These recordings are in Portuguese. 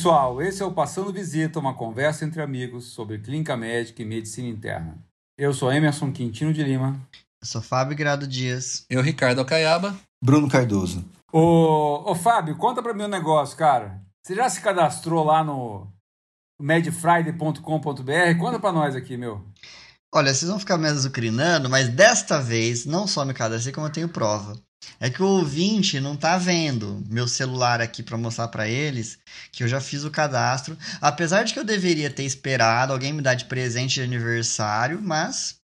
pessoal, esse é o Passando Visita, uma conversa entre amigos sobre clínica médica e medicina interna. Eu sou Emerson Quintino de Lima. Eu sou Fábio Grado Dias. Eu, Ricardo Alcaiaba. Bruno Cardoso. Ô, ô Fábio, conta pra mim um negócio, cara. Você já se cadastrou lá no medfriday.com.br? Conta pra nós aqui, meu. Olha, vocês vão ficar me azucrinando, mas desta vez não só me cadastrei, como eu tenho prova. É que o ouvinte não tá vendo meu celular aqui para mostrar para eles que eu já fiz o cadastro. Apesar de que eu deveria ter esperado alguém me dar de presente de aniversário, mas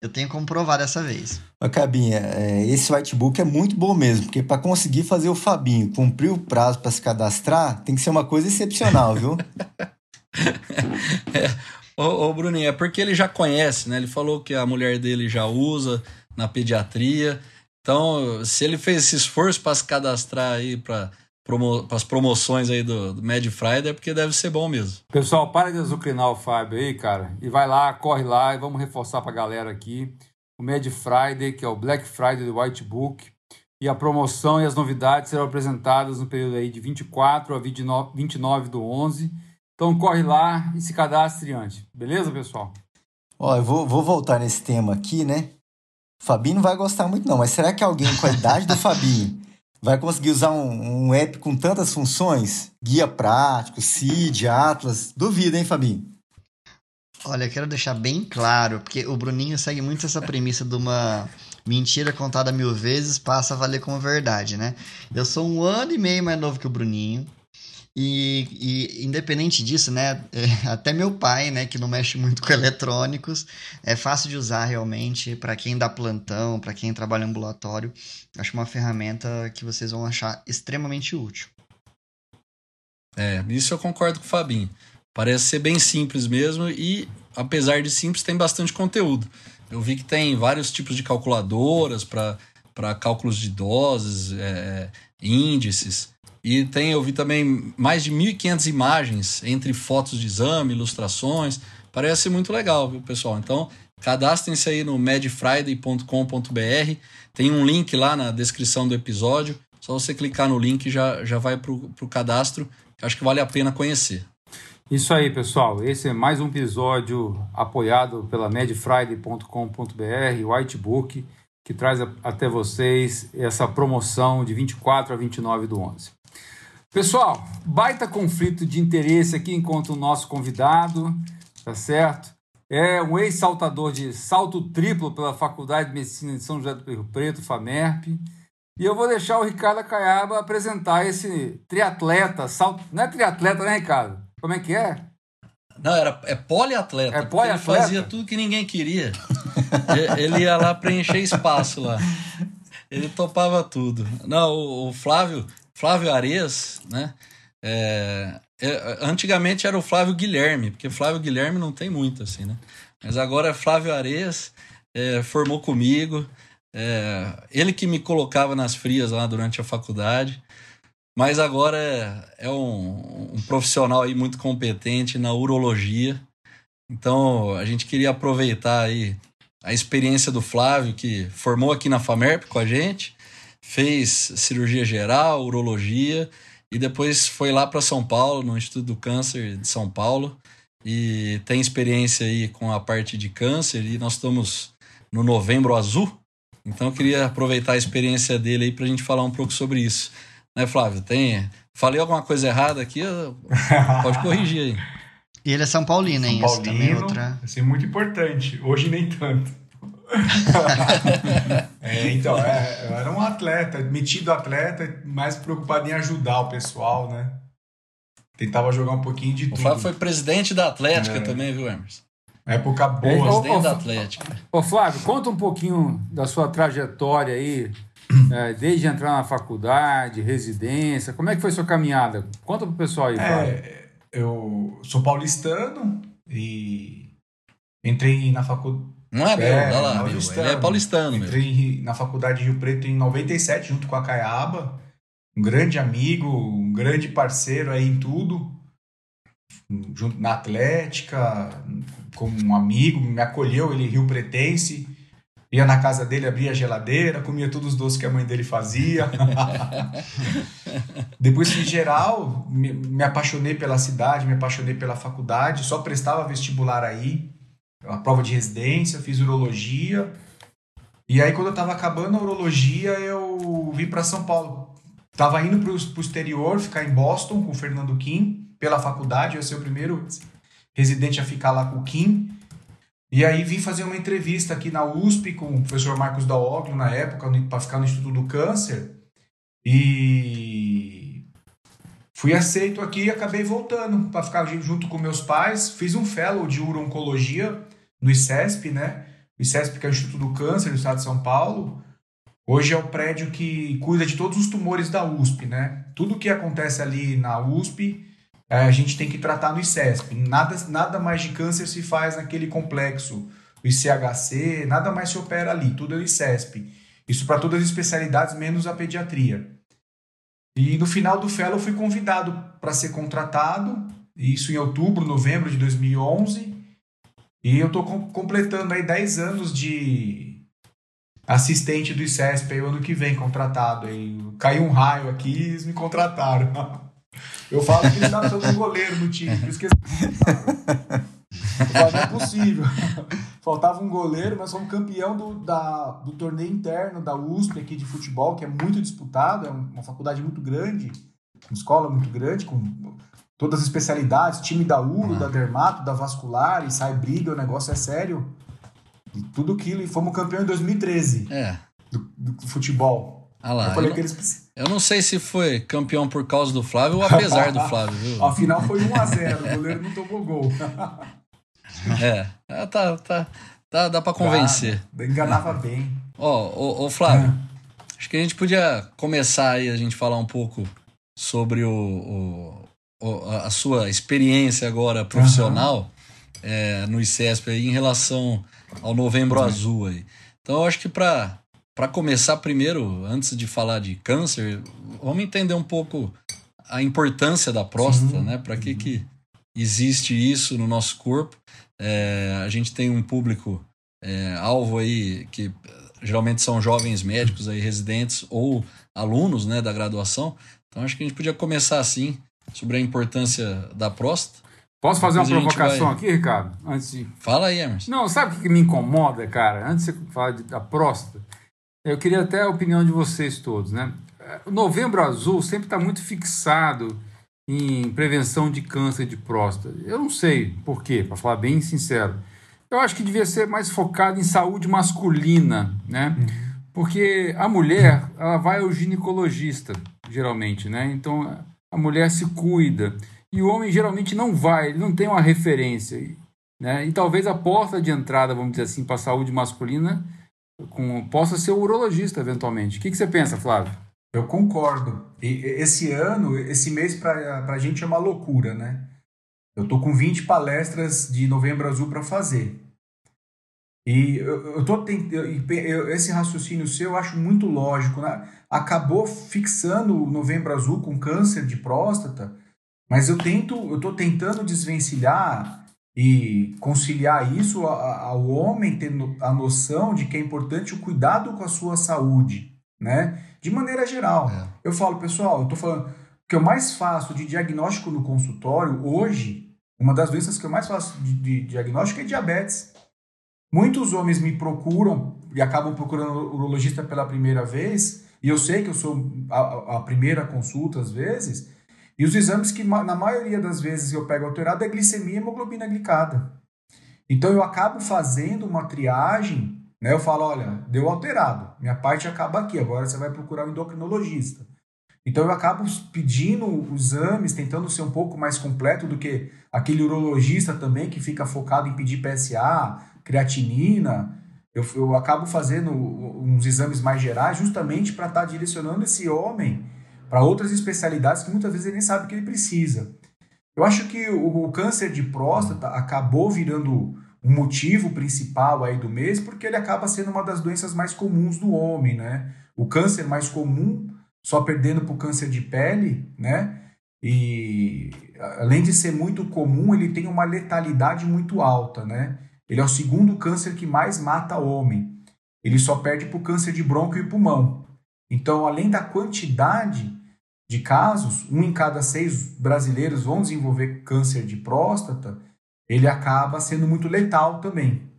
eu tenho como provar dessa vez. Mas, Cabinha, é, esse whitebook é muito bom mesmo, porque para conseguir fazer o Fabinho cumprir o prazo para se cadastrar, tem que ser uma coisa excepcional, viu? é, ô, ô, Bruninho, é porque ele já conhece, né? Ele falou que a mulher dele já usa na pediatria. Então, se ele fez esse esforço para se cadastrar aí para promo as promoções aí do, do Mad Friday, é porque deve ser bom mesmo. Pessoal, para de azucrinar o Fábio aí, cara. E vai lá, corre lá e vamos reforçar para a galera aqui. O Mad Friday, que é o Black Friday do White Book. E a promoção e as novidades serão apresentadas no período aí de 24 a 29, 29 do 11. Então corre lá e se cadastre antes. Beleza, pessoal? Ó, eu vou, vou voltar nesse tema aqui, né? Fabinho não vai gostar muito, não. Mas será que alguém com a idade do Fabinho vai conseguir usar um, um app com tantas funções? Guia prático, CID, Atlas. Duvido, hein, Fabinho? Olha, eu quero deixar bem claro, porque o Bruninho segue muito essa premissa de uma mentira contada mil vezes passa a valer como verdade, né? Eu sou um ano e meio mais novo que o Bruninho. E, e, independente disso, né, é, até meu pai, né, que não mexe muito com eletrônicos, é fácil de usar realmente para quem dá plantão, para quem trabalha ambulatório. Acho uma ferramenta que vocês vão achar extremamente útil. É, isso eu concordo com o Fabinho. Parece ser bem simples mesmo e, apesar de simples, tem bastante conteúdo. Eu vi que tem vários tipos de calculadoras para cálculos de doses, é, índices. E tem, eu vi também mais de 1.500 imagens entre fotos de exame, ilustrações. Parece muito legal, viu, pessoal? Então, cadastrem-se aí no medfriday.com.br. Tem um link lá na descrição do episódio. Só você clicar no link já, já vai para o cadastro. Acho que vale a pena conhecer. Isso aí, pessoal. Esse é mais um episódio apoiado pela medfriday.com.br, Whitebook, que traz até vocês essa promoção de 24 a 29 do 11. Pessoal, baita conflito de interesse aqui enquanto o nosso convidado, tá certo? É um ex-saltador de salto triplo pela Faculdade de Medicina de São José do Rio Preto, FAMERP. E eu vou deixar o Ricardo Caiaba apresentar esse triatleta, salto... não é triatleta, né, Ricardo? Como é que é? Não, era, é poliatleta. É poliatleta? Ele fazia tudo que ninguém queria. ele ia lá preencher espaço lá. Ele topava tudo. Não, o, o Flávio, Flávio Ares, né? É, é, antigamente era o Flávio Guilherme, porque Flávio Guilherme não tem muito assim, né? Mas agora Flávio Ares, é, formou comigo, é, ele que me colocava nas frias lá durante a faculdade, mas agora é, é um, um, profissional aí muito competente na urologia. Então a gente queria aproveitar aí a experiência do Flávio, que formou aqui na FAMERP com a gente, fez cirurgia geral, urologia e depois foi lá para São Paulo, no Instituto do Câncer de São Paulo e tem experiência aí com a parte de câncer e nós estamos no Novembro Azul. Então eu queria aproveitar a experiência dele aí para a gente falar um pouco sobre isso. Né, Flávio? Tem falei alguma coisa errada aqui? Pode corrigir aí. E ele é São Paulino, hein? São Paulino, Isso também é outra. Isso é muito importante. Hoje nem tanto. é, então, é, eu era um atleta, metido atleta, mais preocupado em ajudar o pessoal, né? Tentava jogar um pouquinho de tudo. O Flávio foi presidente da Atlética é. também, viu, Emerson? Época boa. É, presidente ô, da Atlética. Ô, Flávio, conta um pouquinho da sua trajetória aí, é, desde entrar na faculdade, residência. Como é que foi sua caminhada? Conta pro pessoal aí, Flávio. É, eu sou paulistano e entrei na faculdade não é meu, é, olha lá, meu. Ele é paulistano. Entrei meu. na faculdade de Rio Preto em 97, junto com a Caiaba. Um grande amigo, um grande parceiro aí em tudo. Junto na Atlética, como um amigo, me acolheu, ele Rio Pretense. Ia na casa dele, abria a geladeira, comia todos os doces que a mãe dele fazia. Depois, em geral, me, me apaixonei pela cidade, me apaixonei pela faculdade, só prestava vestibular aí, a prova de residência, fiz urologia. E aí, quando eu estava acabando a urologia, eu vim para São Paulo. Tava indo para o exterior, ficar em Boston com o Fernando Kim, pela faculdade, eu ia ser o primeiro residente a ficar lá com o Kim. E aí vim fazer uma entrevista aqui na USP com o professor Marcos Daoglio na época, para ficar no Instituto do Câncer. E fui aceito aqui e acabei voltando para ficar junto com meus pais. Fiz um fellow de uro-oncologia no ICESP, né? O ICESP, que é o Instituto do Câncer do Estado de São Paulo. Hoje é o prédio que cuida de todos os tumores da USP, né? Tudo que acontece ali na USP é, a gente tem que tratar no ICESP. Nada, nada mais de câncer se faz naquele complexo, o ICHC, nada mais se opera ali, tudo é o ICESP. Isso para todas as especialidades, menos a pediatria. E no final do fellow fui convidado para ser contratado, isso em outubro, novembro de 2011. E eu estou completando aí 10 anos de assistente do ICESP aí o ano que vem, contratado. Aí. Caiu um raio aqui e eles me contrataram. Eu falo que eles estavam precisando um goleiro no time, que eles... Eu não é possível. Faltava um goleiro, mas fomos campeão do, da, do torneio interno da USP aqui de futebol, que é muito disputado, é uma faculdade muito grande, uma escola muito grande, com todas as especialidades, time da URO, da Dermato, da Vascular, e sai briga, o negócio é sério. E tudo aquilo, e fomos campeão em 2013 É. do, do futebol. Ah lá, eu falei eu, que eles eu não sei se foi campeão por causa do Flávio ou apesar do Flávio, viu? A final foi 1x0, o goleiro não tomou gol. É, ah, tá, tá, tá, dá pra convencer. Ah, enganava bem. Ó, ô, ô, Flávio, acho que a gente podia começar aí a gente falar um pouco sobre o- o- a sua experiência agora profissional é, no ICESP aí em relação ao Novembro Azul aí. Então eu acho que para para começar primeiro, antes de falar de câncer, vamos entender um pouco a importância da próstata, Sim. né? Para que que existe isso no nosso corpo? É, a gente tem um público é, alvo aí que geralmente são jovens médicos aí residentes ou alunos, né, da graduação. Então acho que a gente podia começar assim sobre a importância da próstata. Posso fazer uma Depois a gente provocação vai- aqui, Ricardo? Antes de Fala aí, Emerson. Não, sabe o que me incomoda, cara? Antes de você falar de- da próstata, eu queria até a opinião de vocês todos, né? O Novembro Azul sempre está muito fixado em prevenção de câncer de próstata. Eu não sei por quê, para falar bem sincero. Eu acho que devia ser mais focado em saúde masculina, né? Porque a mulher, ela vai ao ginecologista, geralmente, né? Então a mulher se cuida. E o homem geralmente não vai, ele não tem uma referência. Né? E talvez a porta de entrada, vamos dizer assim, para a saúde masculina com, possa ser o urologista, eventualmente. O que, que você pensa, Flávio? Eu concordo. E esse ano, esse mês pra, pra gente é uma loucura, né? Eu tô com 20 palestras de Novembro Azul para fazer. E eu, eu tô tentando. Esse raciocínio seu eu acho muito lógico, né? Acabou fixando o Novembro Azul com câncer de próstata, mas eu tento, eu tô tentando desvencilhar e conciliar isso ao homem tendo a noção de que é importante o cuidado com a sua saúde, né? De maneira geral. É. Eu falo, pessoal, eu tô falando que eu mais faço de diagnóstico no consultório hoje, uma das doenças que eu mais faço de, de diagnóstico é diabetes. Muitos homens me procuram e acabam procurando o urologista pela primeira vez, e eu sei que eu sou a, a primeira consulta às vezes, e os exames que na maioria das vezes eu pego alterado é glicemia e hemoglobina glicada. Então eu acabo fazendo uma triagem, né? Eu falo, olha, deu alterado, minha parte acaba aqui, agora você vai procurar um endocrinologista. Então eu acabo pedindo exames, tentando ser um pouco mais completo do que aquele urologista também que fica focado em pedir PSA, creatinina. Eu, eu acabo fazendo uns exames mais gerais justamente para estar direcionando esse homem para outras especialidades que muitas vezes ele nem sabe que ele precisa. Eu acho que o, o câncer de próstata acabou virando um motivo principal aí do mês porque ele acaba sendo uma das doenças mais comuns do homem, né? O câncer mais comum, só perdendo para o câncer de pele, né? E além de ser muito comum, ele tem uma letalidade muito alta, né? Ele é o segundo câncer que mais mata homem. ele só perde para o câncer de bronco e pulmão. Então, além da quantidade de casos, um em cada seis brasileiros vão desenvolver câncer de próstata, ele acaba sendo muito letal também.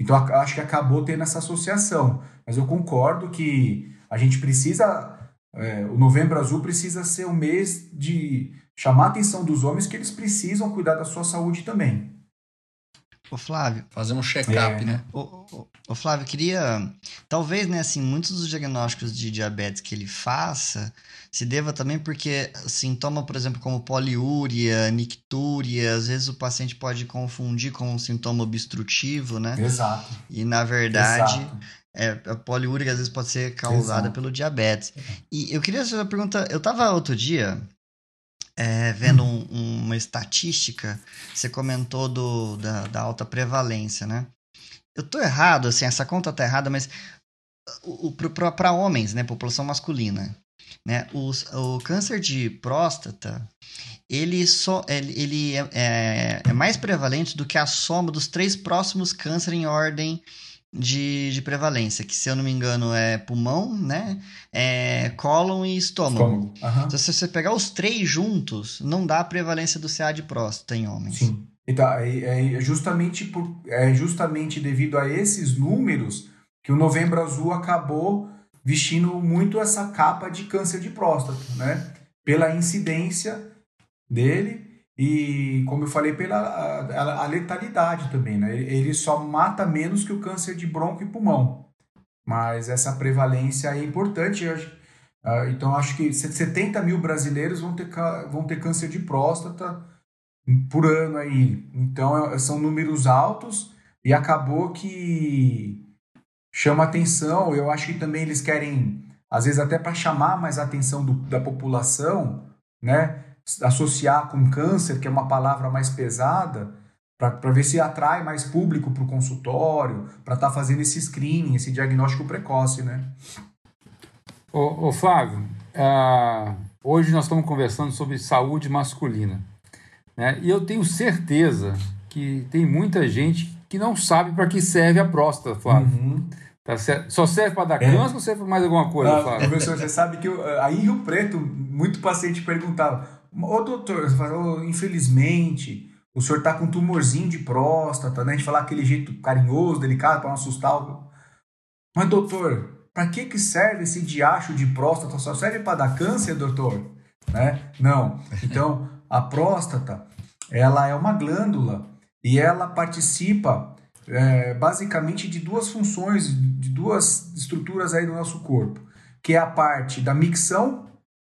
Então, acho que acabou tendo essa associação. Mas eu concordo que a gente precisa. É, o Novembro Azul precisa ser o mês de chamar a atenção dos homens que eles precisam cuidar da sua saúde também. Ô Flávio. Fazer um check-up, é. né? Ô, ô, ô, Flávio, queria. Talvez, né, assim, muitos dos diagnósticos de diabetes que ele faça se deva também porque sintoma, por exemplo, como poliúria, nictúria, às vezes o paciente pode confundir com um sintoma obstrutivo, né? Exato. E na verdade. É, a poliúria às vezes pode ser causada Exato. pelo diabetes. E eu queria fazer uma pergunta. Eu estava outro dia é, vendo um, uma estatística, você comentou do, da, da alta prevalência, né? Eu tô errado, assim, essa conta tá errada, mas para homens, né, população masculina, né, o, o câncer de próstata, ele, ele, ele é, é, é mais prevalente do que a soma dos três próximos cânceres em ordem de, de prevalência, que se eu não me engano é pulmão, né? É cólon e estômago. estômago. Uhum. Então, se você pegar os três juntos, não dá a prevalência do CA de próstata em homens. Sim. Então, é, é, justamente por, é justamente devido a esses números que o Novembro Azul acabou vestindo muito essa capa de câncer de próstata, né? Pela incidência dele e, como eu falei, pela a, a letalidade também, né? Ele só mata menos que o câncer de bronco e pulmão. Mas essa prevalência é importante. Ah, então, acho que 70 mil brasileiros vão ter, vão ter câncer de próstata por ano aí. Então, é, são números altos e acabou que chama atenção. Eu acho que também eles querem, às vezes, até para chamar mais a atenção do, da população, né? Associar com câncer, que é uma palavra mais pesada, para ver se atrai mais público para o consultório, para estar tá fazendo esse screening, esse diagnóstico precoce, né? Ô, ô Flávio, uh, hoje nós estamos conversando sobre saúde masculina, né? E eu tenho certeza que tem muita gente que não sabe para que serve a próstata, Flávio. Uhum. Tá Só serve para dar é. câncer ou serve para mais alguma coisa, ah, Flávio? Professor, você sabe que eu, aí em Rio Preto, muito paciente perguntava Ô doutor, falou, infelizmente, o senhor está com um tumorzinho de próstata, né? A gente falar aquele jeito carinhoso, delicado, para não assustar. O... Mas doutor, para que, que serve esse diacho de próstata? Só serve para dar câncer, doutor? Né? Não. Então, a próstata, ela é uma glândula e ela participa é, basicamente de duas funções, de duas estruturas aí do nosso corpo, que é a parte da micção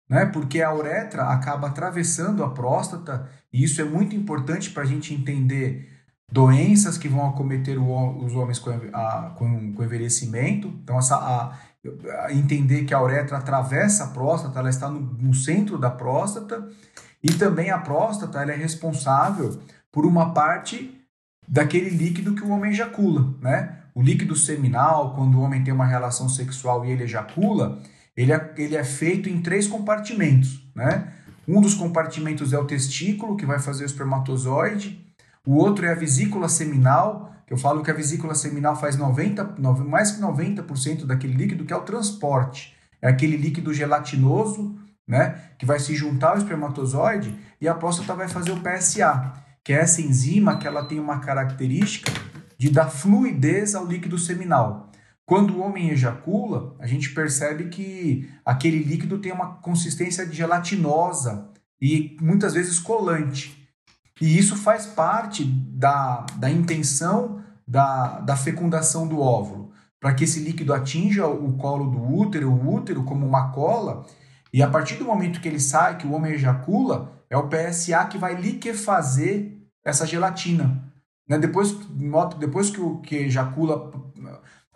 né? Porque a uretra acaba atravessando a próstata e isso é muito importante para a gente entender doenças que vão acometer o, os homens com, a, com, com envelhecimento. Então, essa, a, a entender que a uretra atravessa a próstata, ela está no, no centro da próstata e também a próstata ela é responsável por uma parte daquele líquido que o homem ejacula, né? O líquido seminal, quando o homem tem uma relação sexual e ele ejacula, ele é, ele é feito em três compartimentos, né? Um dos compartimentos é o testículo, que vai fazer o espermatozoide. O outro é a vesícula seminal, que eu falo que a vesícula seminal faz 90, mais que 90% daquele líquido, que é o transporte. É aquele líquido gelatinoso, né? Que vai se juntar ao espermatozoide e a próstata vai fazer o PSA, que é essa enzima que ela tem uma característica de dar fluidez ao líquido seminal. Quando o homem ejacula, a gente percebe que aquele líquido tem uma consistência gelatinosa e muitas vezes colante. E isso faz parte da, da intenção da, da fecundação do óvulo, para que esse líquido atinja o colo do útero, o útero como uma cola, e a partir do momento que ele sai, que o homem ejacula, é o PSA que vai liquefazer essa gelatina. Né? Depois, depois que o que ejacula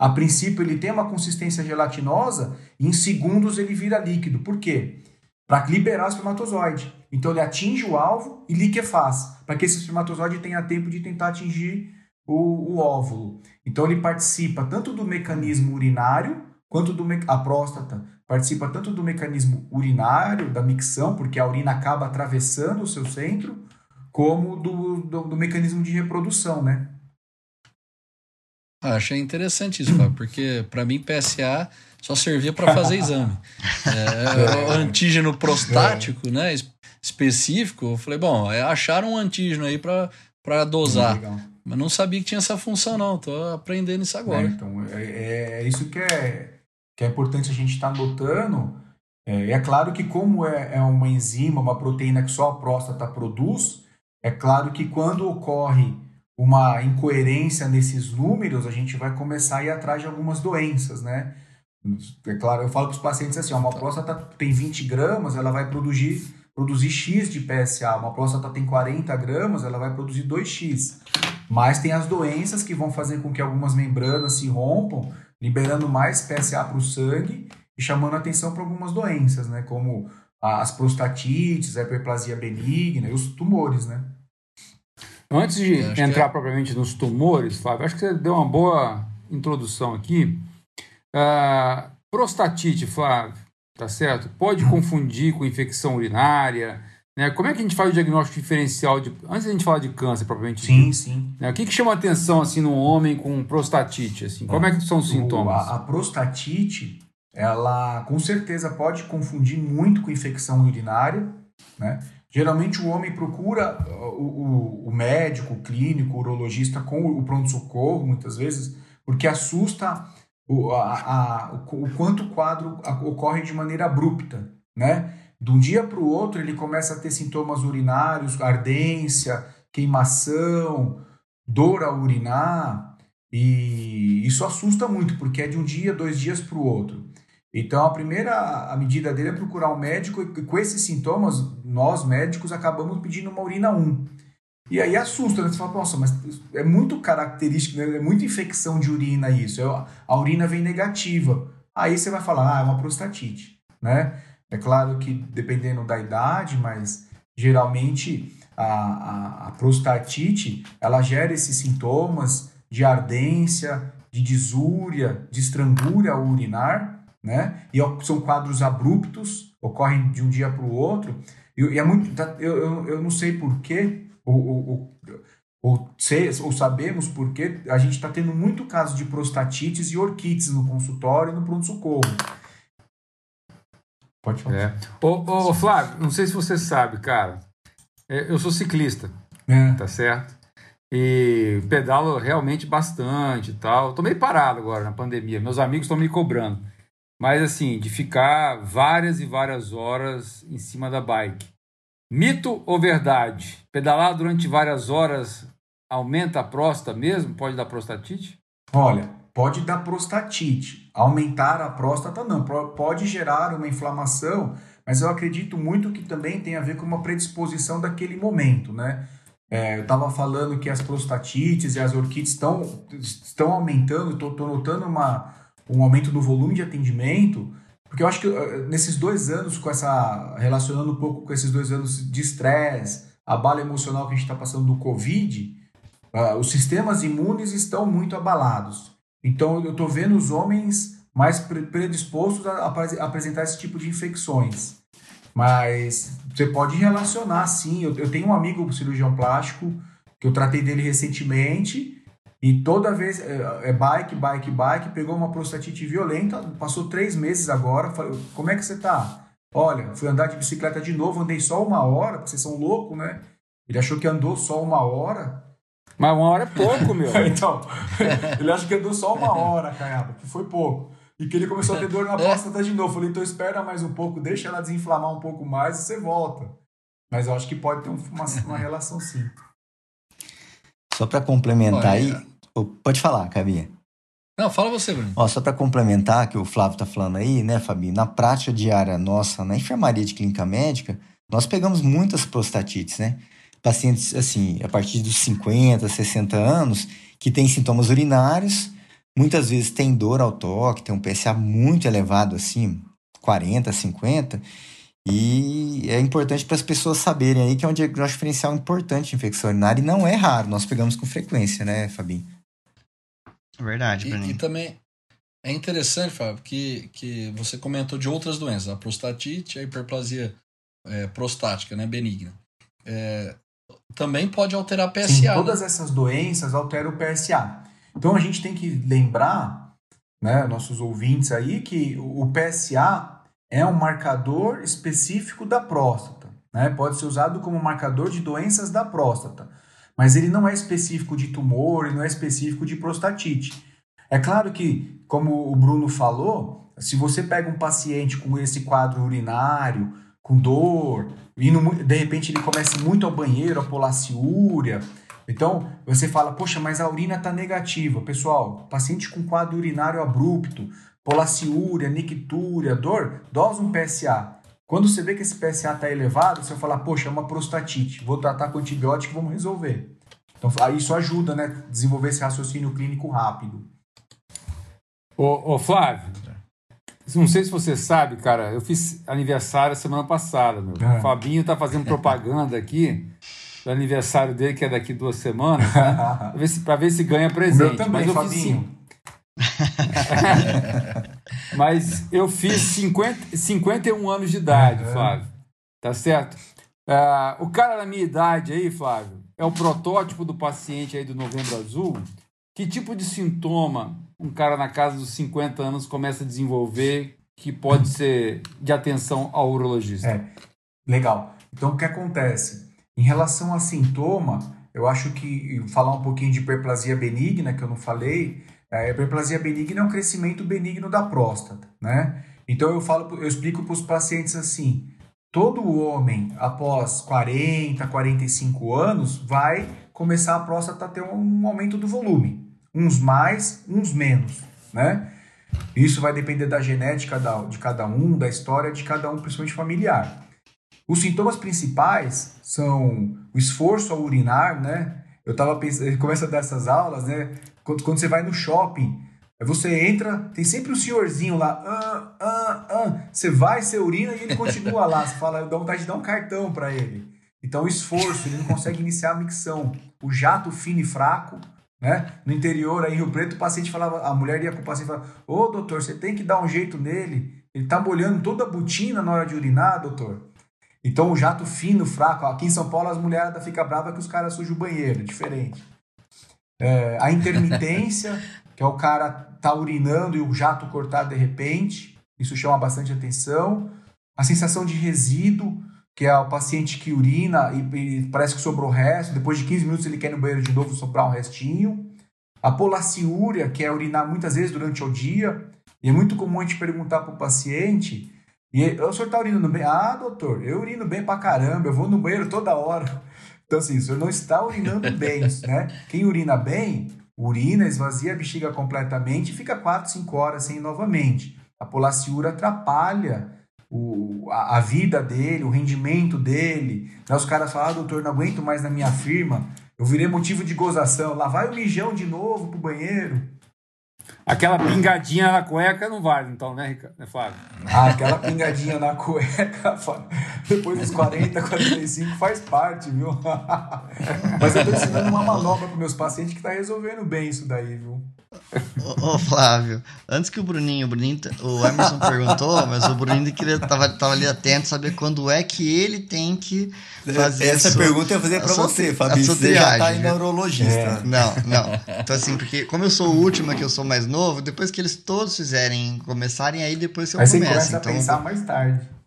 a princípio, ele tem uma consistência gelatinosa e em segundos ele vira líquido. Por quê? Para liberar o espermatozoide. Então, ele atinge o alvo e liquefaz, para que esse espermatozoide tenha tempo de tentar atingir o, o óvulo. Então, ele participa tanto do mecanismo urinário, quanto do a próstata participa tanto do mecanismo urinário, da micção, porque a urina acaba atravessando o seu centro, como do, do, do mecanismo de reprodução, né? Ah, achei interessante isso, Fábio, porque para mim PSA só servia para fazer exame. É, o antígeno prostático, é. né, específico, eu falei, bom, é, acharam um antígeno aí para dosar. Mas não sabia que tinha essa função, não. Tô aprendendo isso agora. É, então, é, é, isso que é, que é importante a gente estar tá notando. É, é claro que, como é, é uma enzima, uma proteína que só a próstata produz, é claro que quando ocorre uma incoerência nesses números, a gente vai começar a ir atrás de algumas doenças, né? É claro, eu falo para os pacientes assim, ó, uma próstata tem 20 gramas, ela vai produzir, produzir X de PSA. Uma próstata tem 40 gramas, ela vai produzir 2X. Mas tem as doenças que vão fazer com que algumas membranas se rompam, liberando mais PSA para o sangue e chamando atenção para algumas doenças, né? Como as prostatites, a hiperplasia benigna e os tumores, né? Antes de entrar é... propriamente nos tumores, Fábio, acho que você deu uma boa introdução aqui. Uh, prostatite, Flávio, tá certo? Pode confundir com infecção urinária. Né? Como é que a gente faz o diagnóstico diferencial de. Antes da gente falar de câncer, propriamente Sim, dito, sim. Né? O que, que chama atenção assim, no homem com prostatite? Assim? Como é que são os sintomas? A, a prostatite, ela com certeza pode confundir muito com infecção urinária. Né? Geralmente o homem procura o, o, o médico, o clínico, o urologista com o pronto-socorro, muitas vezes, porque assusta o, a, a, o quanto o quadro ocorre de maneira abrupta, né? De um dia para o outro ele começa a ter sintomas urinários, ardência, queimação, dor a urinar, e isso assusta muito, porque é de um dia, dois dias para o outro. Então a primeira a medida dele é procurar um médico e com esses sintomas, nós médicos acabamos pedindo uma urina 1. E aí assusta, né? Você fala, nossa, mas é muito característico, né? é muita infecção de urina isso. A urina vem negativa. Aí você vai falar, ah, é uma prostatite, né? É claro que dependendo da idade, mas geralmente a, a, a prostatite, ela gera esses sintomas de ardência, de disúria, de estrangúria urinar, né? E são quadros abruptos, ocorrem de um dia para o outro. E, e é muito, tá, eu, eu, eu não sei porquê, ou, ou, ou, ou sabemos porque a gente está tendo muito caso de prostatites e orquites no consultório e no pronto-socorro. Pode falar. É. Ô, ô, Flávio, não sei se você sabe, cara. É, eu sou ciclista, é. tá certo? E pedalo realmente bastante e tal. Tô meio parado agora na pandemia. Meus amigos estão me cobrando. Mas assim, de ficar várias e várias horas em cima da bike. Mito ou verdade? Pedalar durante várias horas aumenta a próstata mesmo? Pode dar prostatite? Olha, pode dar prostatite. Aumentar a próstata não. Pode gerar uma inflamação, mas eu acredito muito que também tem a ver com uma predisposição daquele momento, né? É, eu estava falando que as prostatites e as orquites estão, estão aumentando, estou notando uma, um aumento do volume de atendimento, porque eu acho que uh, nesses dois anos, com essa relacionando um pouco com esses dois anos de estresse, a bala emocional que a gente está passando do Covid, uh, os sistemas imunes estão muito abalados. Então eu estou vendo os homens mais predispostos a, a, apresentar esse tipo de infecções. Mas você pode relacionar, sim. Eu, eu tenho um amigo cirurgião plástico que eu tratei dele recentemente e toda vez é, é, bike, bike, bike, pegou uma prostatite violenta, passou três meses agora. Falei, como é que você tá? Olha, fui andar de bicicleta de novo, andei só uma hora, porque vocês são loucos, né? Ele achou que andou só uma hora. Mas uma hora é pouco, meu. então, ele acha que andou só uma hora, caiaba, que foi pouco. E que ele começou a ter dor na próstata de novo. Falei, então espera mais um pouco, deixa ela desinflamar um pouco mais e você volta. Mas eu acho que pode ter uma, uma relação sim. Só para complementar Olha, aí, Pode falar, Cabinha. Não, fala você, Bruno. Ó, só para complementar que o Flávio tá falando aí, né, Fabi? Na prática diária nossa, na enfermaria de clínica médica, nós pegamos muitas prostatites, né? Pacientes, assim, a partir dos 50, 60 anos, que têm sintomas urinários, muitas vezes tem dor ao toque, tem um PSA muito elevado, assim, 40, 50, e é importante para as pessoas saberem aí que é um diagnóstico diferencial importante de infecção urinária e não é raro, nós pegamos com frequência, né, Fabinho? Verdade, e, e também é interessante, Fábio, que, que você comentou de outras doenças, a prostatite, a hiperplasia é, prostática, né, benigna. É, também pode alterar PSA. Sim, né? todas essas doenças alteram o PSA. Então a gente tem que lembrar, né, nossos ouvintes aí, que o PSA é um marcador específico da próstata. Né? Pode ser usado como marcador de doenças da próstata, mas ele não é específico de tumor, ele não é específico de prostatite. É claro que, como o Bruno falou, se você pega um paciente com esse quadro urinário, com dor, e de repente ele começa muito ao banheiro, a polaciúria, então você fala, poxa, mas a urina está negativa. Pessoal, paciente com quadro urinário abrupto, polaciúria, nictúria, dor, dose um PSA. Quando você vê que esse PSA está elevado, você vai falar, poxa, é uma prostatite, vou tratar com antibiótico e vamos resolver. Então isso ajuda, né, desenvolver esse raciocínio clínico rápido. Ô, ô Flávio, não sei se você sabe, cara, eu fiz aniversário semana passada, meu. É. O Fabinho tá fazendo propaganda aqui do aniversário dele, que é daqui duas semanas, né? pra, ver se, pra ver se ganha presente. Também, Mas eu Fabinho. fiz Mas eu fiz 50, 51 anos de idade, Flávio. Tá certo? Uh, o cara da minha idade aí, Flávio, é o protótipo do paciente aí do Novembro Azul. Que tipo de sintoma um cara na casa dos 50 anos começa a desenvolver que pode ser de atenção ao urologista? É, legal. Então, o que acontece? Em relação a sintoma, eu acho que falar um pouquinho de hiperplasia benigna, que eu não falei, a hiperplasia benigna é um crescimento benigno da próstata, né? Então eu falo, eu explico para os pacientes assim: todo homem após 40, 45 anos vai começar a próstata a ter um aumento do volume uns mais, uns menos, né? Isso vai depender da genética de cada um, da história de cada um, principalmente familiar. Os sintomas principais são o esforço ao urinar, né? Eu tava pensando, começa a dar essas aulas, né? Quando, quando você vai no shopping, você entra, tem sempre um senhorzinho lá, ah, ah, ah. você vai, você urina e ele continua lá. Você fala, dá vontade de dar um cartão para ele. Então, o esforço, ele não consegue iniciar a micção. O jato fino e fraco, né? No interior, aí em Rio Preto, o paciente falava, a mulher ia com o paciente e falava: Ô doutor, você tem que dar um jeito nele. Ele tá molhando toda a botina na hora de urinar, doutor. Então o jato fino, fraco. Aqui em São Paulo as mulheres ficam bravas que os caras sujam o banheiro, diferente. É, a intermitência, que é o cara tá urinando e o jato cortar de repente, isso chama bastante atenção. A sensação de resíduo, que é o paciente que urina e, e, parece que sobrou resto, depois de 15 minutos ele quer ir no banheiro de novo sobrar um restinho. A polaciúria, que é urinar muitas vezes durante o dia, e é muito comum a gente perguntar para o paciente, e o senhor está urinando bem? Ah, doutor, eu urino bem pra caramba, eu vou no banheiro toda hora. Então assim, o senhor não está urinando bem, né? Quem urina bem, urina, esvazia a bexiga completamente e fica 4, 5 horas sem ir novamente. A polaciúria atrapalha o, a, a, vida dele, o rendimento dele. Né? Os caras falam, ah, doutor, não aguento mais na minha firma, eu virei motivo de gozação. Lá vai o mijão de novo pro banheiro. Aquela pingadinha na cueca não vale, então, né, Ricardo? Né, Flávio? Ah, aquela pingadinha na cueca, depois dos 40, 45, faz parte, viu? Mas eu tô ensinando uma manobra para meus pacientes que tá resolvendo bem isso daí, viu? Ô, ô, Flávio, antes que o Bruninho, o Bruninho, o Emerson perguntou, mas o Bruninho queria tava, tava ali atento saber quando é que ele tem que fazer Essa sua, pergunta eu fazer para você, Fabio. Você triagem, já tá em neurologista. É. Não, não. Então assim, porque como eu sou o último, que eu sou mais novo, depois que eles todos fizerem, começarem aí depois que eu aí começo. Aí você começa então, a pensar mais tarde.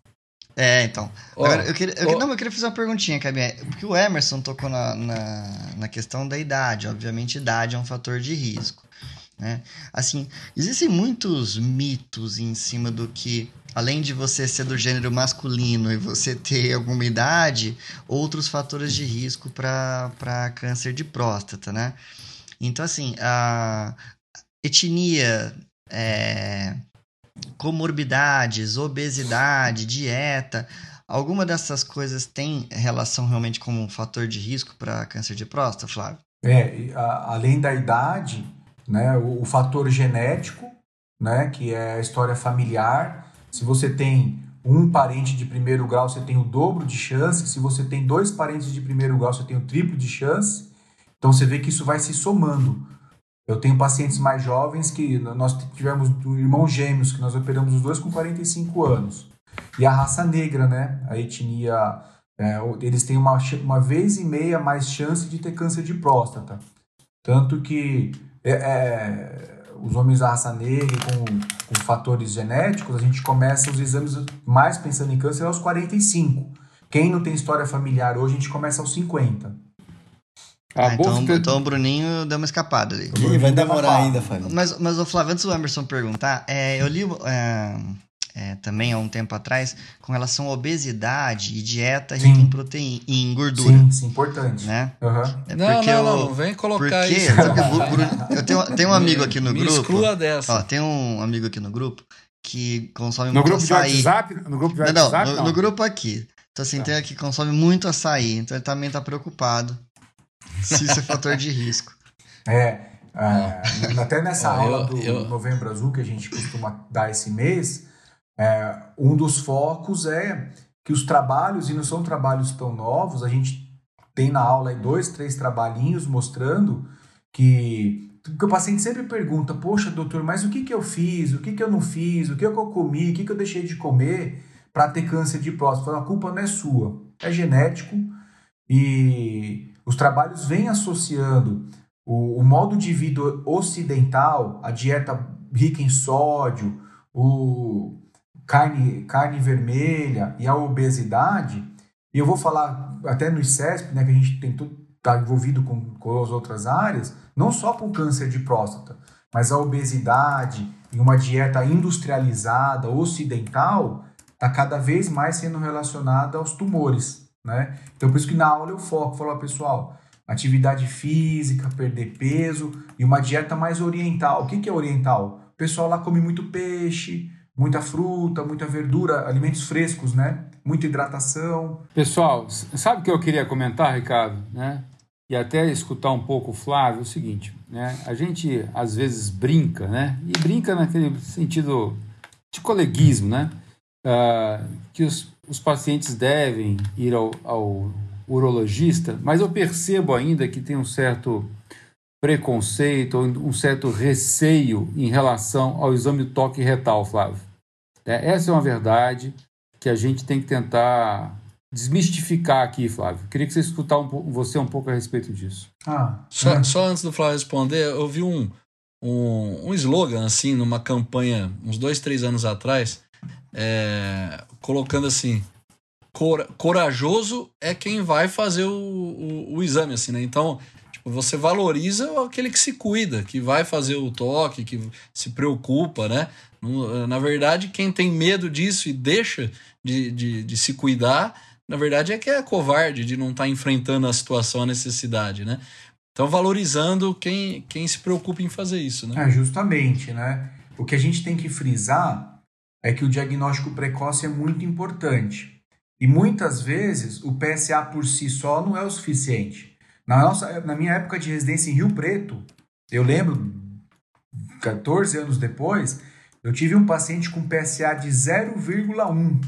É, então. Oh, Agora, eu queria, eu, oh. não, eu queria fazer uma perguntinha, Cabinha. Porque o Emerson tocou na, na, na questão da idade. Obviamente, idade é um fator de risco. Né? Assim, existem muitos mitos em cima do que, além de você ser do gênero masculino e você ter alguma idade, outros fatores de risco para câncer de próstata, né? Então, assim, a etnia, é, comorbidades, obesidade, dieta, alguma dessas coisas tem relação realmente como um fator de risco para câncer de próstata, Flávio? É, a, além da idade, né? O, o, fator genético, né? Que é a história familiar. Se você tem um parente de primeiro grau, você tem o dobro de chance. Se você tem dois parentes de primeiro grau, você tem o triplo de chance. Então você vê que isso vai se somando. Eu tenho pacientes mais jovens que nós tivemos irmãos gêmeos que nós operamos os dois com 45 anos. E a raça negra, né? A etnia, é, eles têm uma, uma vez e meia mais chance de ter câncer de próstata. Tanto que é, é, os homens da raça negra com, com fatores genéticos, a gente começa os exames mais pensando em câncer aos 45. Quem não tem história familiar hoje, a gente começa aos 50. Ah, ah então, então o Bruninho deu uma escapada ali. Ih, vai demorar ainda, Fábio. Mas, mas o Flávio, antes do Emerson perguntar, é, eu li é, é, também há um tempo atrás com relação à obesidade e dieta rica em proteína, em gordura. Sim, sim, importante. Né? Uhum. É não, não, não, não, vem colocar porque, isso. eu tenho, tenho um amigo aqui no Me grupo. Exclua dessa. Ó, tem um amigo aqui no grupo que consome no muito grupo açaí. De WhatsApp, no grupo de WhatsApp? Não, não, no, no grupo aqui. Então, assim, tá. tem aqui que consome muito açaí, então ele também tá preocupado se isso é fator de risco. É, é até nessa aula do eu... Novembro Azul que a gente costuma dar esse mês, é, um dos focos é que os trabalhos, e não são trabalhos tão novos, a gente tem na aula aí dois, três trabalhinhos mostrando que. Porque o paciente sempre pergunta, poxa, doutor, mas o que, que eu fiz? O que, que eu não fiz? O que, que eu comi? O que, que eu deixei de comer para ter câncer de próstata? A culpa não é sua, é genético. E os trabalhos vêm associando o, o modo de vida ocidental, a dieta rica em sódio, o, carne, carne vermelha e a obesidade, e eu vou falar até no ICESP, né, que a gente tem tudo está envolvido com, com as outras áreas, não só com câncer de próstata, mas a obesidade e uma dieta industrializada, ocidental, está cada vez mais sendo relacionada aos tumores, né? Então, por isso que na aula eu foco, falo, pessoal, atividade física, perder peso e uma dieta mais oriental. O que, que é oriental? O pessoal lá come muito peixe, muita fruta, muita verdura, alimentos frescos, né? Muita hidratação. Pessoal, sabe o que eu queria comentar, Ricardo, né? E até escutar um pouco o Flávio, é o seguinte, né? A gente às vezes brinca, né? E brinca naquele sentido de coleguismo, né? Uh, que os, os pacientes devem ir ao, ao urologista, mas eu percebo ainda que tem um certo preconceito ou um certo receio em relação ao exame toque retal, Flávio. É, essa é uma verdade que a gente tem que tentar desmistificar aqui, Flávio. Queria que você escutar um, você um pouco a respeito disso. Ah, só, é. só antes do Flávio responder, eu vi um, um, um slogan assim numa campanha uns dois, três anos atrás, é, colocando assim: cor, corajoso é quem vai fazer o, o, o exame, assim, né? Então, você valoriza aquele que se cuida, que vai fazer o toque, que se preocupa, né? Na verdade, quem tem medo disso e deixa de, de, de se cuidar, na verdade é que é covarde de não estar tá enfrentando a situação, a necessidade, né? Então, valorizando quem, quem se preocupa em fazer isso, né? É, justamente, né? O que a gente tem que frisar é que o diagnóstico precoce é muito importante. E muitas vezes o PSA por si só não é o suficiente. Na, nossa, na minha época de residência em Rio Preto, eu lembro, 14 anos depois, eu tive um paciente com PSA de 0,1,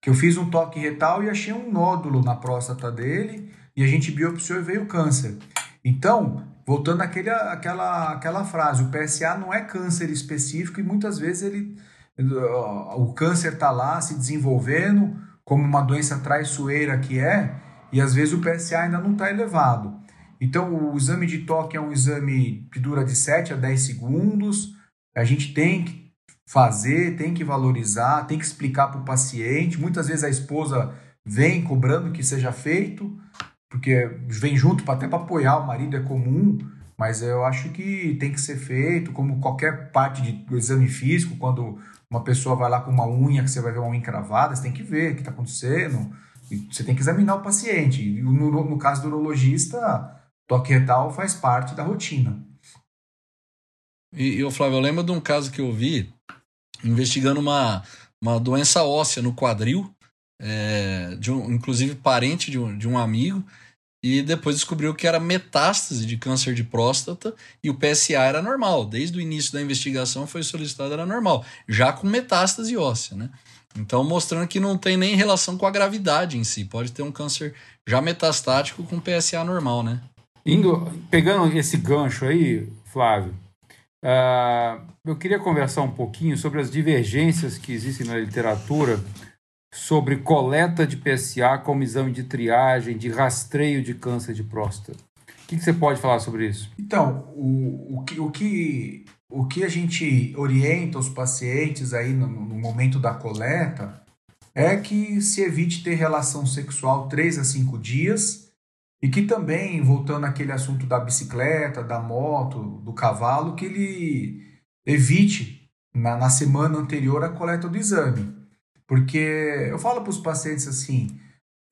que eu fiz um toque retal e achei um nódulo na próstata dele, e a gente biopsiou e veio câncer. Então, voltando àquele, àquela, àquela frase, o PSA não é câncer específico e muitas vezes ele, o câncer está lá se desenvolvendo como uma doença traiçoeira que é, e às vezes o PSA ainda não está elevado. Então, o exame de toque é um exame que dura de 7 a 10 segundos. A gente tem que fazer, tem que valorizar, tem que explicar para o paciente. Muitas vezes a esposa vem cobrando que seja feito, porque vem junto até para apoiar o marido, é comum, mas eu acho que tem que ser feito, como qualquer parte do exame físico, quando uma pessoa vai lá com uma unha, que você vai ver uma unha encravada, você tem que ver o que está acontecendo você tem que examinar o paciente. E no, no caso do urologista, toque retal faz parte da rotina. E, e Flávio, eu lembro de um caso que eu vi investigando uma, uma doença óssea no quadril, é, de um, inclusive parente de um, de um amigo, e depois descobriu que era metástase de câncer de próstata e o PSA era normal. Desde o início da investigação foi solicitado, era normal, já com metástase óssea, né? Então, mostrando que não tem nem relação com a gravidade em si. Pode ter um câncer já metastático com PSA normal, né? Indo, pegando esse gancho aí, Flávio, uh, eu queria conversar um pouquinho sobre as divergências que existem na literatura sobre coleta de PSA como exame de triagem, de rastreio de câncer de próstata. O que, que você pode falar sobre isso? Então, o, o, que, o, que, o que a gente orienta os pacientes aí no, no momento da coleta é que se evite ter relação sexual 3 a 5 dias e que também, voltando àquele assunto da bicicleta, da moto, do cavalo, que ele evite na, na semana anterior a coleta do exame. Porque eu falo para os pacientes assim,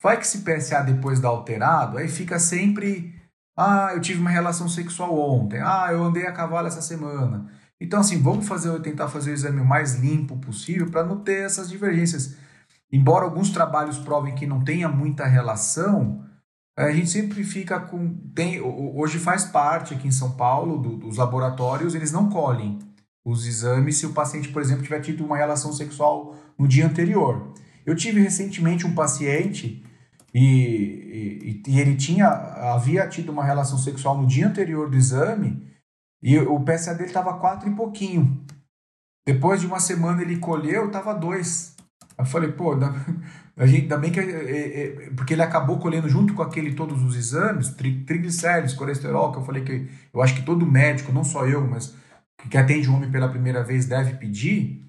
vai que se PSA depois dá alterado, aí fica sempre, ah, eu tive uma relação sexual ontem, ah, eu andei a cavalo essa semana. Então, assim, vamos fazer, tentar fazer o exame o mais limpo possível para não ter essas divergências. Embora alguns trabalhos provem que não tenha muita relação, a gente sempre fica com. Tem, hoje faz parte aqui em São Paulo do, dos laboratórios, eles não colhem os exames se o paciente, por exemplo, tiver tido uma relação sexual no dia anterior. Eu tive recentemente um paciente e, e, e, ele tinha havia tido uma relação sexual no dia anterior do exame e o PSA dele estava quatro e pouquinho. Depois de uma semana ele colheu, estava dois. Eu falei, pô, a gente, ainda bem que. É, é, é, porque ele acabou colhendo junto com aquele todos os exames, tri, triglicéridos, colesterol, que eu falei que eu acho que todo médico, não só eu, mas que atende um homem pela primeira vez deve pedir.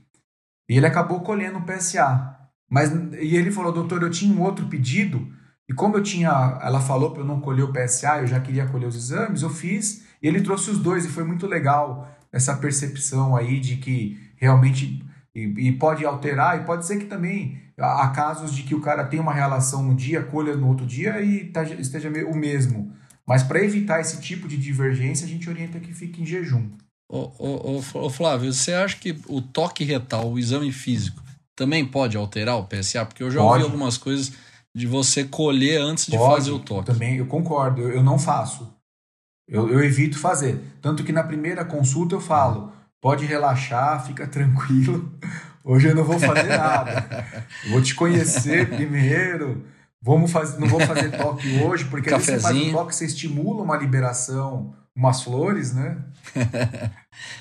E ele acabou colhendo o PSA. Mas, e ele falou, doutor, eu tinha um outro pedido, e como eu tinha. Ela falou para eu não colher o PSA, eu já queria colher os exames, eu fiz, e ele trouxe os dois, e foi muito legal essa percepção aí de que realmente. E, e pode alterar, e pode ser que também há casos de que o cara tem uma relação no dia, colha no outro dia e tá, esteja o mesmo. Mas para evitar esse tipo de divergência, a gente orienta que fique em jejum. Ô, ô, ô, Flávio, você acha que o toque retal, o exame físico, também pode alterar o PSA? Porque eu já pode. ouvi algumas coisas de você colher antes de pode, fazer o toque. Também, eu concordo, eu, eu não faço. Eu, eu evito fazer. Tanto que na primeira consulta eu falo, pode relaxar, fica tranquilo. Hoje eu não vou fazer nada. vou te conhecer primeiro. Vamos fazer, não vou fazer toque hoje, porque aí você faz o toque, você estimula uma liberação, umas flores, né?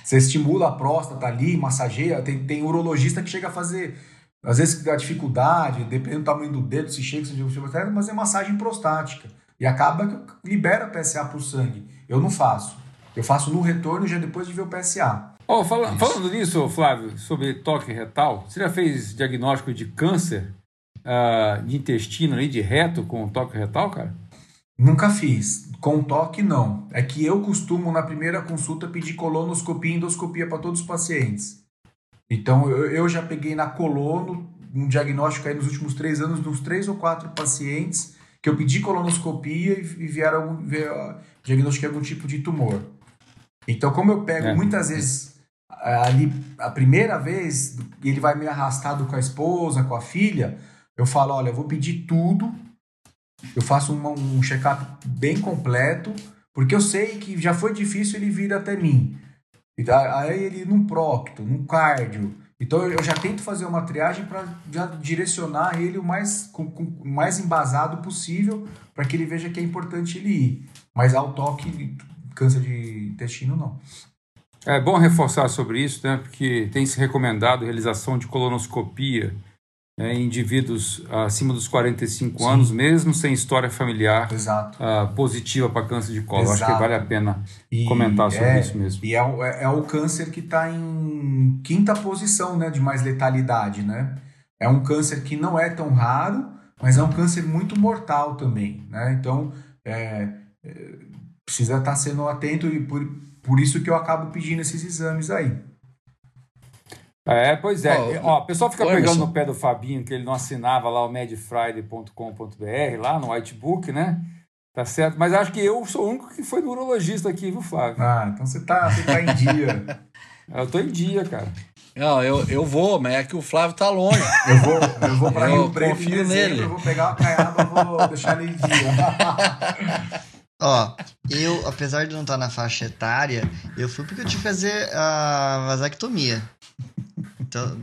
Você estimula a próstata ali, massageia. Tem, tem urologista que chega a fazer, às vezes a dificuldade, dependendo do tamanho do dedo, se chega, se chega, mas é massagem prostática. E acaba que libera PSA para o sangue. Eu não faço. Eu faço no retorno já depois de ver o PSA. Oh, fala, falando nisso, Flávio, sobre toque retal, você já fez diagnóstico de câncer uh, de intestino ali, de reto com toque retal, cara? Nunca fiz. Com toque, não. É que eu costumo, na primeira consulta, pedir colonoscopia e endoscopia para todos os pacientes. Então, eu, eu já peguei na colono um diagnóstico aí nos últimos três anos, dos três ou quatro pacientes, que eu pedi colonoscopia e, e vieram ver, uh, diagnostiquei algum tipo de tumor. Então, como eu pego é. muitas vezes ali a primeira vez, ele vai me arrastado com a esposa, com a filha, eu falo, olha, eu vou pedir tudo eu faço uma, um check-up bem completo, porque eu sei que já foi difícil ele vir até mim. Aí ele num procto, num cardio. Então eu já tento fazer uma triagem para direcionar ele o mais, com, com, mais embasado possível para que ele veja que é importante ele ir. Mas ao toque, câncer de intestino, não. É bom reforçar sobre isso, né? Porque tem se recomendado a realização de colonoscopia é, indivíduos acima dos 45 Sim. anos, mesmo sem história familiar uh, positiva para câncer de colo. Exato. Acho que vale a pena e comentar sobre é, isso mesmo. E é, é, é o câncer que está em quinta posição né, de mais letalidade. Né? É um câncer que não é tão raro, mas é um câncer muito mortal também. Né? Então, é, é precisa estar tá sendo atento e por, por isso que eu acabo pedindo esses exames aí. É, pois é. Ó, o pessoal fica pegando no pé do Fabinho que ele não assinava lá o medfriday.com.br, lá no whitebook, né? Tá certo? Mas acho que eu sou o único que foi neurologista aqui, viu, Flávio? Ah, então você tá, você tá em dia. eu tô em dia, cara. Não, eu, eu vou, mas é que o Flávio tá longe. Eu vou, eu vou pra Rio Preto em dezembro, nele. eu vou pegar uma caiaba, vou deixar ele em dia. Ó, eu, apesar de não estar na faixa etária, eu fui porque eu tive que fazer a vasectomia. Então,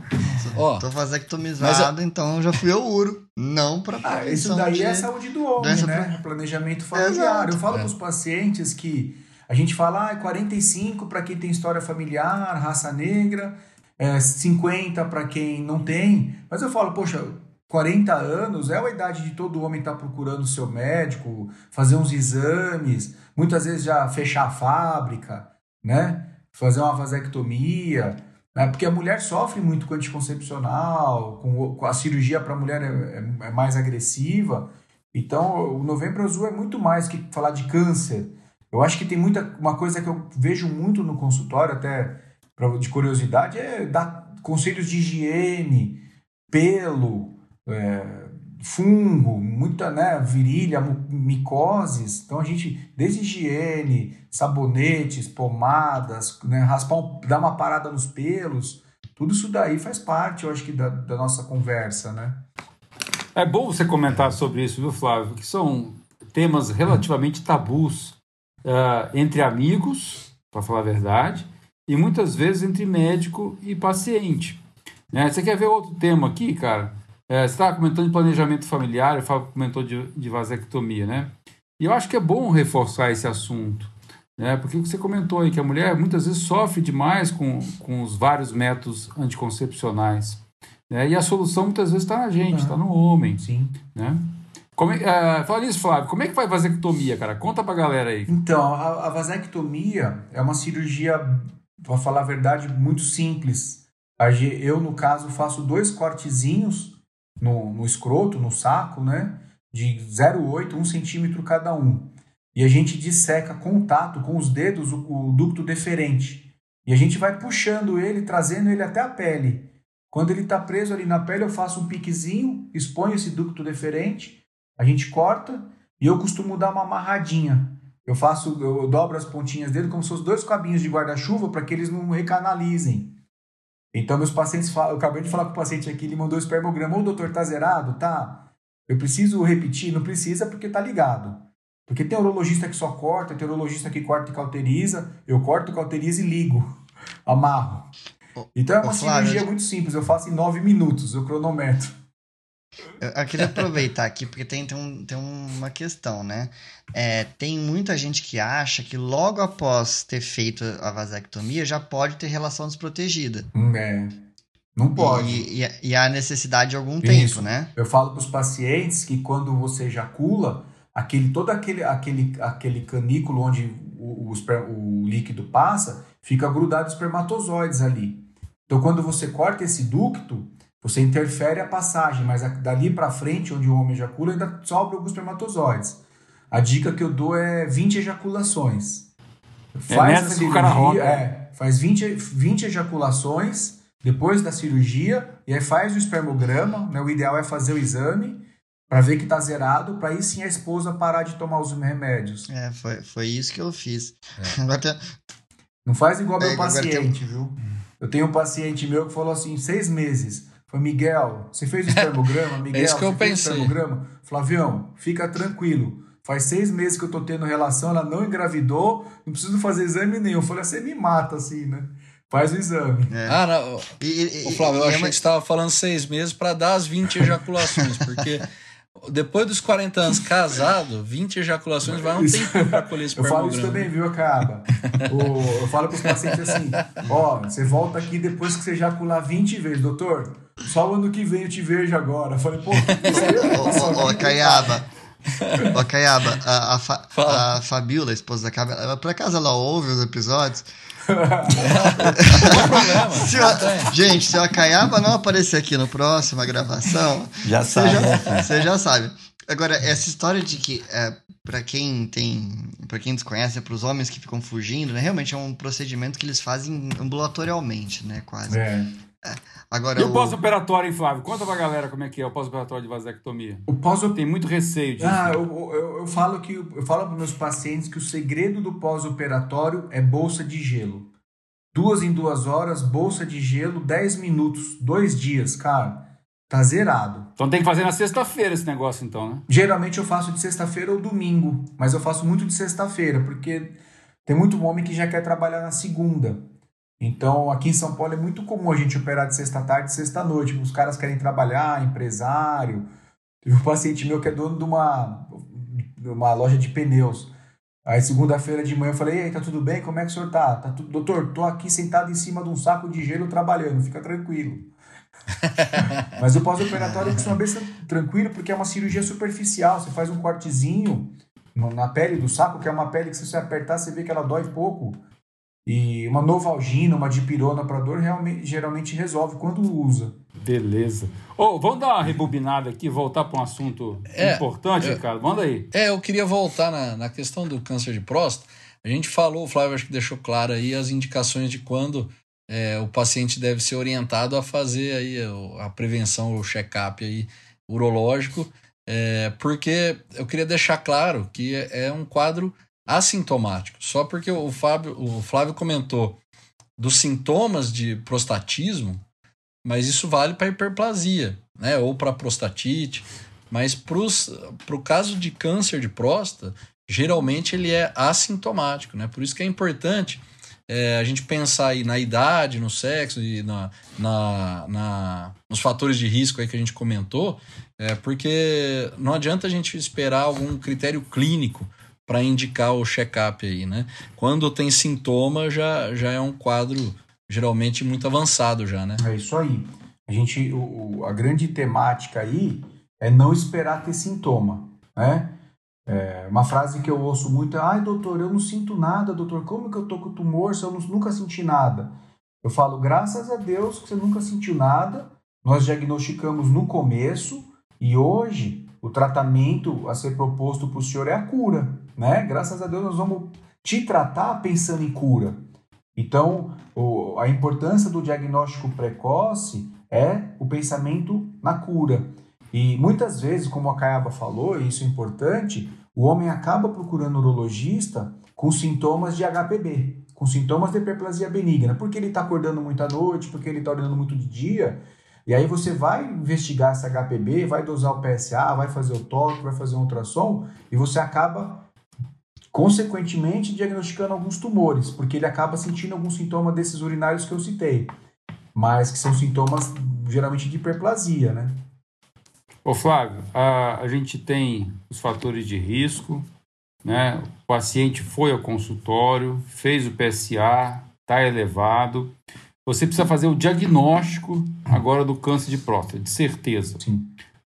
oh, tô vasectomizado, então já fui ao uro. Não para ah, Isso daí de... é a saúde do homem, né? Pra... Planejamento familiar. Exato. Eu falo é. para os pacientes que a gente fala, ah, 45 para quem tem história familiar, raça negra, é 50 para quem não tem. Mas eu falo, poxa, 40 anos é a idade de todo homem estar tá procurando o seu médico, fazer uns exames, muitas vezes já fechar a fábrica, né? Fazer uma vasectomia. Né? Porque a mulher sofre muito com anticoncepcional, com, com a cirurgia para a mulher é, é, é, mais agressiva. Então, o Novembro Azul é muito mais que falar de câncer. Eu acho que tem muita uma coisa que eu vejo muito no consultório, até pra, de curiosidade, é dar conselhos de higiene, pelo, é, fungo, muita né, virilha, micoses. Então a gente, desde higiene, sabonetes, pomadas, né, raspar, dar uma parada nos pelos, tudo isso daí faz parte, eu acho que, da, da nossa conversa, né? É bom você comentar sobre isso, viu, Flávio? Que são temas relativamente tabus uh, entre amigos, para falar a verdade, e muitas vezes entre médico e paciente. Né? Você quer ver outro tema aqui, cara? É, você estava comentando de planejamento familiar, o Fábio comentou de, de vasectomia, né? E eu acho que é bom reforçar esse assunto, né? Porque você comentou aí que a mulher muitas vezes sofre demais com, com os vários métodos anticoncepcionais. Né? E a solução muitas vezes está na gente, está no homem. Sim. Né? Como, é, fala isso, Flávio. Como é que faz vasectomia, cara? Conta pra galera aí. Então, a, a vasectomia é uma cirurgia, para falar a verdade, muito simples. Eu, no caso, faço dois cortezinhos no, no escroto, no saco, né? De 0,8, 1 centímetro cada um. E a gente disseca contato com os dedos o, o ducto deferente. E a gente vai puxando ele, trazendo ele até a pele. Quando ele está preso ali na pele, eu faço um piquezinho, exponho esse ducto deferente, a gente corta e eu costumo dar uma amarradinha. Eu faço, eu dobro as pontinhas dele como se fossem dois cabinhos de guarda-chuva para que eles não recanalizem. Então, meus pacientes falam, eu acabei de falar com o paciente aqui, ele mandou o espermograma, ô doutor, tá zerado? Tá. Eu preciso repetir? Não precisa porque tá ligado. Porque tem urologista que só corta, tem urologista que corta e cauteriza, eu corto, cauterizo e ligo, amarro. Então é uma cirurgia muito simples, eu faço em nove minutos, eu cronometro. Eu, eu queria aproveitar aqui, porque tem, tem, um, tem uma questão, né? É, tem muita gente que acha que logo após ter feito a vasectomia já pode ter relação desprotegida. Hum, é. Não pode. E, e, e há necessidade de algum Isso. tempo, né? Eu falo para os pacientes que quando você ejacula, aquele, todo aquele, aquele, aquele canículo onde o, o, o líquido passa, fica grudado espermatozoides ali. Então, quando você corta esse ducto, você interfere a passagem, mas dali para frente, onde o homem ejacula, ainda sobra alguns espermatozoides. A dica que eu dou é 20 ejaculações. É faz é a cirurgia, é, faz 20, 20 ejaculações depois da cirurgia e aí faz o espermograma, né? O ideal é fazer o exame para ver que tá zerado, para aí sim a esposa parar de tomar os remédios. É, foi, foi isso que eu fiz. É. Não faz igual é, meu paciente, viu? Eu tenho um paciente meu que falou assim, seis meses. Foi Miguel, você fez o espermograma? Miguel, é isso que eu pensei. espermograma? Flavião, fica tranquilo. Faz seis meses que eu tô tendo relação, ela não engravidou, não preciso fazer exame nenhum. Eu falei, você me mata assim, né? Faz o exame. É. Ah, não. E, e, Flávio, eu achei é que você estava falando seis meses para dar as 20 ejaculações, porque depois dos 40 anos casado, 20 ejaculações vai um tempo para colher esse Eu falo isso também, viu, Acaba? eu falo para os pacientes assim: ó, você volta aqui depois que você ejacular 20 vezes, doutor. Só o ano que vem eu te vejo agora. Eu falei, pô, Ô, ô, Caiaba. Ô, Caiaba, a, a, Fa, a Fabiola, a esposa da Caiaba, ela, por acaso ela ouve os episódios? se a, gente, se a Caiaba não aparecer aqui no próxima gravação, já sabe. Você já, você já sabe. Agora, essa história de que, é, para quem tem, para quem desconhece, é para os homens que ficam fugindo, né, realmente é um procedimento que eles fazem ambulatorialmente, né, quase. É. Agora, e o, o... pós-operatório, hein, Flávio? Conta pra galera como é que é o pós-operatório de vasectomia. O pós Tem muito receio disso. Ah, eu, eu, eu, falo que eu falo para meus pacientes que o segredo do pós-operatório é bolsa de gelo. Duas em duas horas, bolsa de gelo, 10 minutos, dois dias, cara. Tá zerado. Então tem que fazer na sexta-feira esse negócio, então, né? Geralmente eu faço de sexta-feira ou domingo, mas eu faço muito de sexta-feira, porque tem muito homem que já quer trabalhar na segunda. Então, aqui em São Paulo é muito comum a gente operar de sexta-tarde e sexta-noite. Os caras querem trabalhar, empresário. Teve um paciente meu que é dono de uma, de uma loja de pneus. Aí segunda-feira de manhã eu falei, e aí, tá tudo bem? Como é que o senhor tá? tá tudo... Doutor, tô aqui sentado em cima de um saco de gelo trabalhando, fica tranquilo. Mas o pós-operatório costuma ser tranquilo porque é uma cirurgia superficial. Você faz um cortezinho na pele do saco, que é uma pele que se você apertar, você vê que ela dói pouco. E uma novalgina, uma dipirona para dor realmente, geralmente resolve quando usa. Beleza. Oh, vamos dar uma rebobinada aqui, voltar para um assunto é, importante, é, Ricardo. Manda aí. É, eu queria voltar na, na questão do câncer de próstata. A gente falou, o Flávio acho que deixou claro aí as indicações de quando é, o paciente deve ser orientado a fazer aí a prevenção, o check-up aí urológico, é, porque eu queria deixar claro que é, é um quadro assintomático. Só porque o, Fábio, o Flávio comentou dos sintomas de prostatismo, mas isso vale para hiperplasia, né? Ou para prostatite. Mas para o caso de câncer de próstata, geralmente ele é assintomático, né? Por isso que é importante é, a gente pensar aí na idade, no sexo e na, na, na, nos fatores de risco aí que a gente comentou, é, porque não adianta a gente esperar algum critério clínico para indicar o check-up aí, né? Quando tem sintoma, já, já é um quadro geralmente muito avançado já, né? É isso aí. A gente, o, a grande temática aí é não esperar ter sintoma, né? É, uma frase que eu ouço muito é: ai, doutor, eu não sinto nada, doutor, como que eu tô com tumor se eu não, nunca senti nada? Eu falo, graças a Deus que você nunca sentiu nada, nós diagnosticamos no começo e hoje o tratamento a ser proposto para o senhor é a cura, né? Graças a Deus nós vamos te tratar pensando em cura. Então, o, a importância do diagnóstico precoce é o pensamento na cura. E muitas vezes, como a Caiaba falou, e isso é importante, o homem acaba procurando urologista com sintomas de HPB, com sintomas de hiperplasia benigna, porque ele está acordando muito à noite, porque ele está orando muito de dia, e aí você vai investigar essa HPB, vai dosar o PSA, vai fazer o toque, vai fazer um ultrassom, e você acaba consequentemente diagnosticando alguns tumores, porque ele acaba sentindo algum sintoma desses urinários que eu citei, mas que são sintomas geralmente de hiperplasia, né? Ô Flávio, a, a gente tem os fatores de risco, né? O paciente foi ao consultório, fez o PSA, está elevado. Você precisa fazer o diagnóstico agora do câncer de próstata, de certeza. Sim.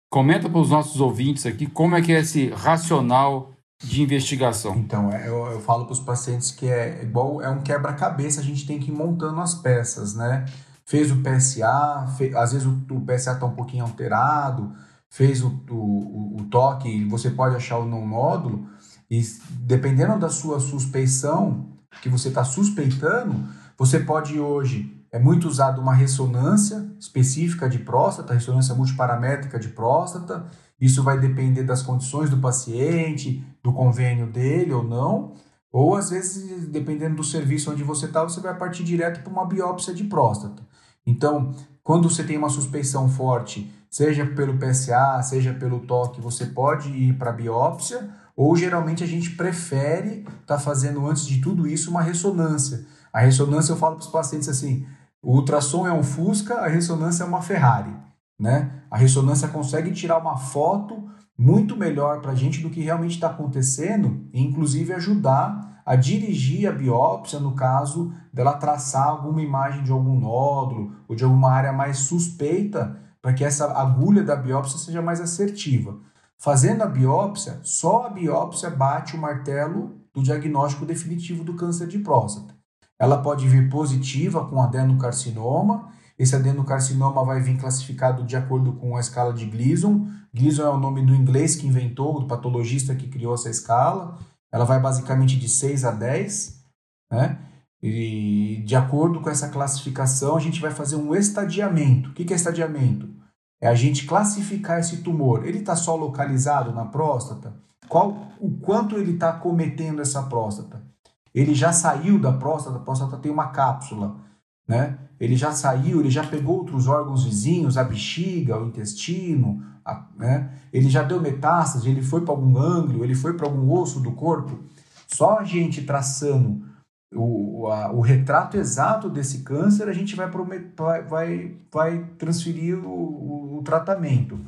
Comenta para os nossos ouvintes aqui como é que é esse racional de investigação? Então, é, eu, eu falo para os pacientes que é igual é um quebra-cabeça, a gente tem que ir montando as peças, né? Fez o PSA, às vezes o, o PSA está um pouquinho alterado, fez o, o, o toque, você pode achar o não nódulo, e dependendo da sua suspeição, que você está suspeitando, você pode hoje, é muito usado uma ressonância específica de próstata, ressonância multiparamétrica de próstata, isso vai depender das condições do paciente, do convênio dele ou não. Ou às vezes, dependendo do serviço onde você está, você vai partir direto para uma biópsia de próstata. Então, quando você tem uma suspeição forte, seja pelo PSA, seja pelo toque, você pode ir para biópsia, ou geralmente a gente prefere estar tá fazendo antes de tudo isso uma ressonância. A ressonância eu falo para os pacientes assim: o ultrassom é um Fusca, a ressonância é uma Ferrari. Né? A ressonância consegue tirar uma foto muito melhor para a gente do que realmente está acontecendo e, inclusive, ajudar a dirigir a biópsia no caso dela traçar alguma imagem de algum nódulo ou de alguma área mais suspeita para que essa agulha da biópsia seja mais assertiva. Fazendo a biópsia, só a biópsia bate o martelo do diagnóstico definitivo do câncer de próstata. Ela pode vir positiva com adenocarcinoma esse adenocarcinoma vai vir classificado de acordo com a escala de Gleason. Gleason é o nome do inglês que inventou, do patologista que criou essa escala. Ela vai basicamente de 6 a 10, né? E de acordo com essa classificação, a gente vai fazer um estadiamento. O que é estadiamento? É a gente classificar esse tumor. Ele está só localizado na próstata? Qual, o quanto ele está cometendo essa próstata? Ele já saiu da próstata, a próstata tem uma cápsula né? Ele já saiu, ele já pegou outros órgãos vizinhos, a bexiga, o intestino, a, né? Ele já deu metástase, ele foi para algum ângulo, ele foi para algum osso do corpo. Só a gente traçando o, a, o retrato exato desse câncer, a gente vai, vai, vai, vai transferir o, o, o tratamento.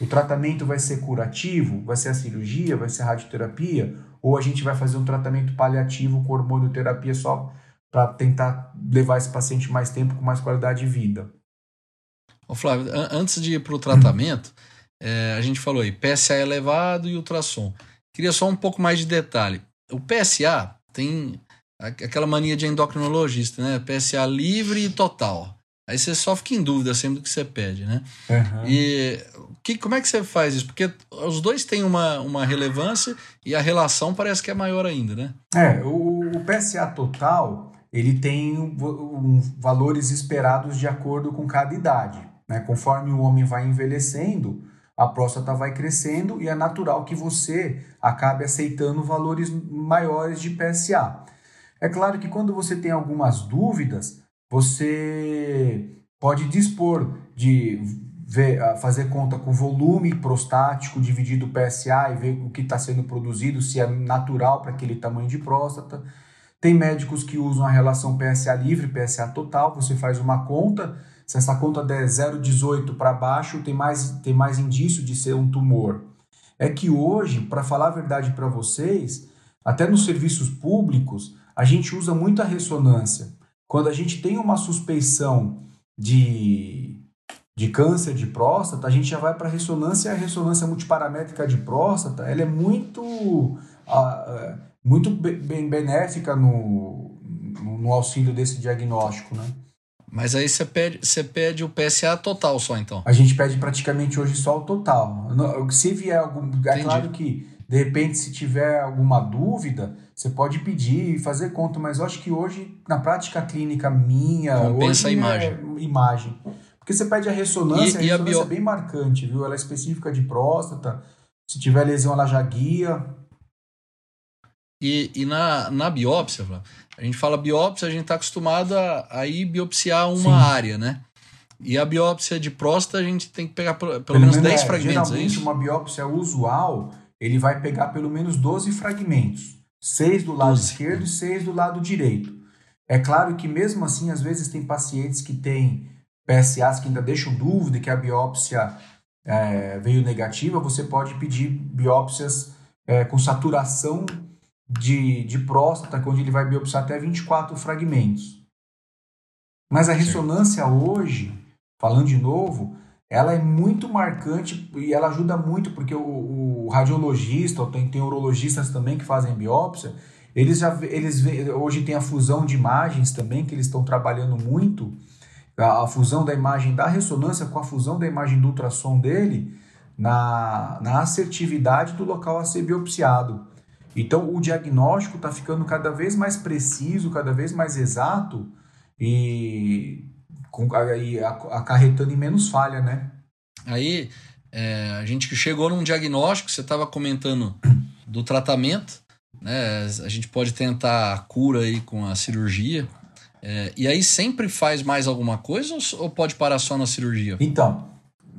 O tratamento vai ser curativo? Vai ser a cirurgia? Vai ser a radioterapia? Ou a gente vai fazer um tratamento paliativo com hormonioterapia só para tentar levar esse paciente mais tempo com mais qualidade de vida? Ô Flávio, antes de ir para o tratamento, é, a gente falou aí PSA elevado e ultrassom. Queria só um pouco mais de detalhe. O PSA tem aquela mania de endocrinologista, né? PSA livre e total. Aí você só fica em dúvida sempre do que você pede, né? Uhum. E que, como é que você faz isso? Porque os dois têm uma, uma relevância e a relação parece que é maior ainda, né? É, o, o PSA total, ele tem um, valores esperados de acordo com cada idade. Né? Conforme o homem vai envelhecendo, a próstata vai crescendo e é natural que você acabe aceitando valores maiores de PSA. É claro que quando você tem algumas dúvidas, você pode dispor de ver, fazer conta com o volume prostático dividido PSA e ver o que está sendo produzido, se é natural para aquele tamanho de próstata. Tem médicos que usam a relação PSA livre, PSA total, você faz uma conta, se essa conta der 0,18 para baixo, tem mais, tem mais indício de ser um tumor. É que hoje, para falar a verdade para vocês, até nos serviços públicos, a gente usa muita ressonância. Quando a gente tem uma suspeição de, de câncer de próstata, a gente já vai para a ressonância e a ressonância multiparamétrica de próstata ela é muito, uh, muito bem benéfica no, no auxílio desse diagnóstico, né? Mas aí você pede, você pede o PSA total só, então? A gente pede praticamente hoje só o total. Se vier algum... É Entendi. claro que, de repente, se tiver alguma dúvida, você pode pedir e fazer conta, mas eu acho que hoje, na prática clínica minha, Compensa hoje a imagem. É imagem. Porque você pede a ressonância, e, a ressonância a bio... é bem marcante, viu? Ela é específica de próstata. Se tiver lesão, ela já guia. E, e na, na biópsia, a gente fala biópsia, a gente está acostumado a, a ir biopsiar uma Sim. área, né? E a biópsia de próstata, a gente tem que pegar pelo, pelo menos 10 é, fragmentos, é geralmente, é uma biópsia usual, ele vai pegar pelo menos 12 fragmentos seis do lado esquerdo e seis do lado direito. É claro que mesmo assim, às vezes tem pacientes que têm PSAs que ainda deixam dúvida que a biópsia é, veio negativa, você pode pedir biópsias é, com saturação de, de próstata, onde ele vai biopsiar até 24 fragmentos. Mas a ressonância hoje, falando de novo, ela é muito marcante e ela ajuda muito, porque o, o radiologista, tem, tem urologistas também que fazem biópsia, eles já eles hoje tem a fusão de imagens também, que eles estão trabalhando muito, a, a, fusão da imagem da ressonância com a fusão da imagem do ultrassom dele na, na assertividade do local a ser biopsiado. Então o diagnóstico está ficando cada vez mais preciso, cada vez mais exato e com, aí, acarretando em menos falha, né? Aí é, a gente chegou num diagnóstico, você estava comentando do tratamento, né? A gente pode tentar a cura aí com a cirurgia. É, e aí sempre faz mais alguma coisa ou pode parar só na cirurgia? Então,